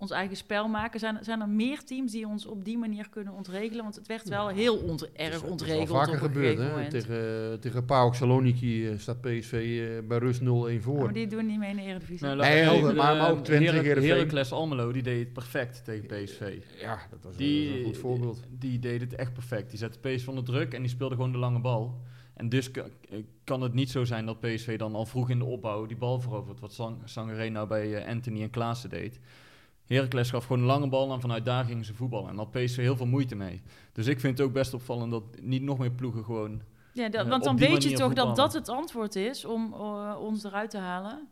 ons eigen spel maken. Zijn, zijn er meer teams die ons op die manier kunnen ontregelen? Want het werd wel heel ont, erg is ontregeld vaker gebeurd, hè. Tegen, tegen PAOK Saloniki eh, staat PSV eh, bij rust 0-1 voor. Ja, maar die doen niet mee in de eredivisie. Nee, la- helder, eh, maar- maar ook Twente, Almelo, die deed het perfect tegen PSV. Ja, dat was Die, een goed voorbeeld. Die deed het echt perfect. Die zette PSV onder druk en die speelde gewoon de lange bal. En dus ka- kan het niet zo zijn dat PSV dan al vroeg in de opbouw die bal verovert. Wat Sang Sangaré nou bij Anthony en Klaassen deed. Heracles gaf gewoon een lange bal en vanuit daar gingen ze voetballen. En daar had PSV heel veel moeite mee. Dus ik vind het ook best opvallend dat niet nog meer ploegen gewoon... Ja, dat, eh, want op dan die weet je toch dat voetballen. dat het antwoord is om eh, ons eruit te halen.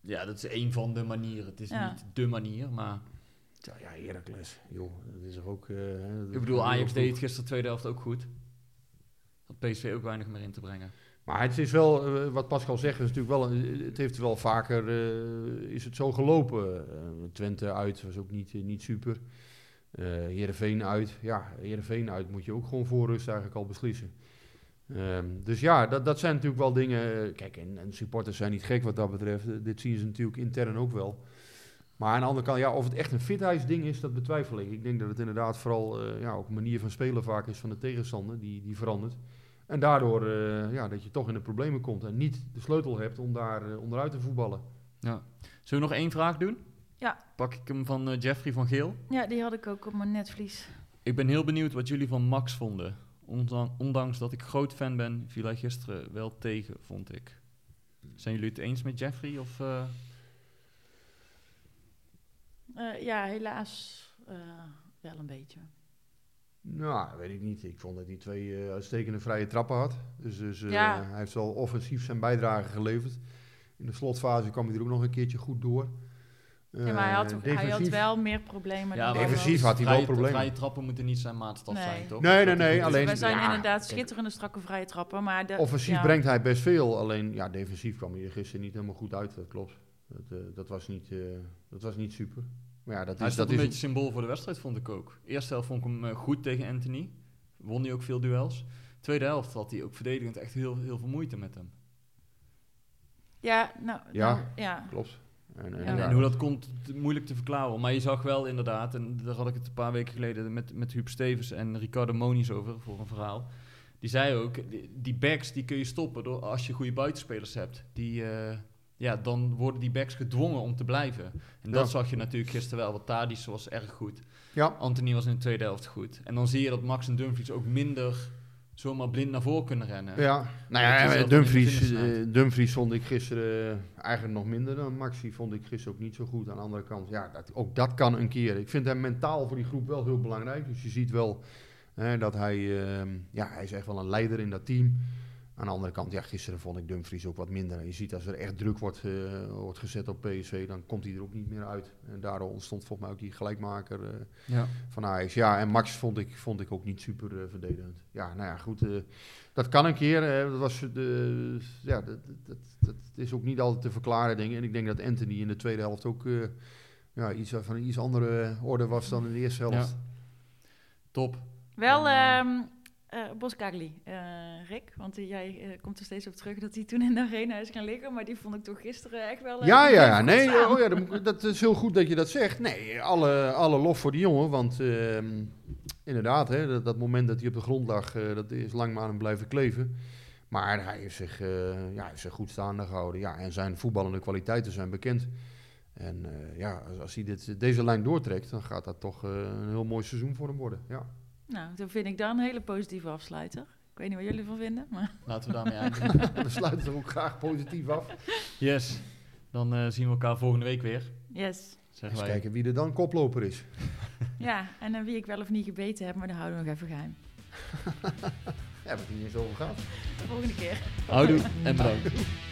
Ja, dat is één van de manieren. Het is Ja. niet de manier, maar... Ja, ja, Heracles. Joh, dat is er ook... eh, hè, dat Ik bedoel, Ajax deed het gisteren tweede helft ook goed. Had PSV ook weinig meer in te brengen. Maar het is wel, eh, wat Pascal zegt, is natuurlijk wel, het heeft wel vaker, eh, is het zo gelopen. Eh, Twente uit was ook niet, niet super. Eh Heerenveen uit, ja, Heerenveen uit moet je ook gewoon voor rust eigenlijk al beslissen. Ehm, dus ja, dat, dat zijn natuurlijk wel dingen, kijk, en, supporters zijn niet gek wat dat betreft. Dit zien ze natuurlijk intern ook wel. Maar aan de andere kant, ja, of het echt een fitheidsding is, dat betwijfel ik. Ik denk dat het inderdaad vooral ja, ook manier van spelen vaak is van de tegenstander, die, die verandert. En daardoor eh, ja, dat je toch in de problemen komt en niet de sleutel hebt om daar eh, onderuit te voetballen. Ja. Zullen we nog één vraag doen? Ja. Pak ik hem van eh, Jeffrey van Geel. Ja, die had ik ook op mijn netvlies. Ik ben heel benieuwd wat jullie van Max vonden. Ondan- Ondanks dat ik groot fan ben, viel hij gisteren wel tegen, vond ik. Zijn jullie het eens met Jeffrey? Of, eh? Eh, ja, helaas eh, wel een beetje. Nou, weet ik niet. Ik vond dat hij twee eh, uitstekende vrije trappen had. Dus, dus eh, Ja. hij heeft wel offensief zijn bijdrage geleverd. In de slotfase kwam hij er ook nog een keertje goed door. Ja, maar hij had, Eh, hij had wel meer problemen. Ja, defensief had hij wel problemen. Vrije trappen moeten niet zijn maatstaf Nee. zijn, toch? Nee, nee, nee, alleen- wij zijn ja, inderdaad kijk. schitterende strakke vrije trappen, maar de, Offensief ja. brengt hij best veel, alleen ja, defensief kwam hij er gisteren niet helemaal goed uit, dat klopt. Dat, eh, dat, was, niet, eh, dat was niet super. Maar ja, dat Hij is, is dat een is beetje symbool voor de wedstrijd, vond ik ook. Eerste helft vond ik hem eh, goed tegen Anthony. Won hij ook veel duels. Tweede helft had hij ook verdedigend echt heel, heel veel moeite met hem. Ja, nou, Ja. nou, ja. klopt. En, ja, en hoe dat komt, moeilijk te verklaren. Maar je zag wel inderdaad, en daar had ik het een paar weken geleden met, met Huub Stevens en Ricardo Moniz over voor een verhaal. Die zei ook, die, die backs die kun je stoppen door, als je goede buitenspelers hebt. Die, eh, ja, dan worden die backs gedwongen om te blijven. En dat Ja. zag je natuurlijk gisteren wel. Want Tadic was erg goed. Ja. Anthony was in de tweede helft goed. En dan zie je dat Max en Dumfries ook minder zomaar blind naar voren kunnen rennen. ja, nou ja, de Dumfries, eh, Dumfries vond ik gisteren eh, eigenlijk nog minder dan Maxi. Vond ik gisteren ook niet zo goed. Aan de andere kant, ja, dat, ook dat kan een keer. Ik vind hem mentaal voor die groep wel heel belangrijk. Dus je ziet wel hè, dat hij, ehm, ja, hij is echt wel een leider in dat team. Aan de andere kant, ja, gisteren vond ik Dumfries ook wat minder. Je ziet als er echt druk wordt, eh, wordt gezet op PSV, dan komt hij er ook niet meer uit. En daardoor ontstond volgens mij ook die gelijkmaker eh, Ja. van Ajax. Ja, en Max vond ik, vond ik ook niet super eh, verdedigend. Ja, nou ja, goed. eh, dat kan een keer. eh, dat, was de, ja, dat, dat, dat is ook niet altijd te verklaren, denk ik. En ik denk dat Anthony in de tweede helft ook eh, ja, iets van een iets andere orde was dan in de eerste helft. Ja. Top. Wel Ja. Eh, Boskagli, eh, Rick, want die- jij eh, komt er steeds op terug dat hij toen in de arena is gaan liggen, maar die vond ik toch gisteren echt wel... eh, Ja, ja, ja. Nee, oh ja, dat, is heel goed dat je dat zegt. Nee, alle, alle lof voor die jongen. Want ehm, inderdaad, hè, dat, dat moment dat hij op de grond lag, eh, dat is lang maar aan hem blijven kleven. Maar hij heeft zich, eh, ja, heeft zich goed staande gehouden. Ja, en zijn voetballende kwaliteiten zijn bekend. En eh, ja, als, als hij dit, deze lijn doortrekt, dan gaat dat toch eh, een heel mooi seizoen voor hem worden. Ja. Nou, dan vind ik dan een hele positieve afsluiter. Ik weet niet wat jullie ervan vinden, maar... Laten we daarmee eindigen. We sluiten er ook graag positief af. Yes. Dan eh, zien we elkaar volgende week weer. Yes. Zeggen Eens wij. kijken wie er dan koploper is. Ja, en wie ik wel of niet gebeten heb, maar dat houden we nog even geheim. Ja, we hebben het niet eens over gehad. De volgende keer. Houdoe en bedankt.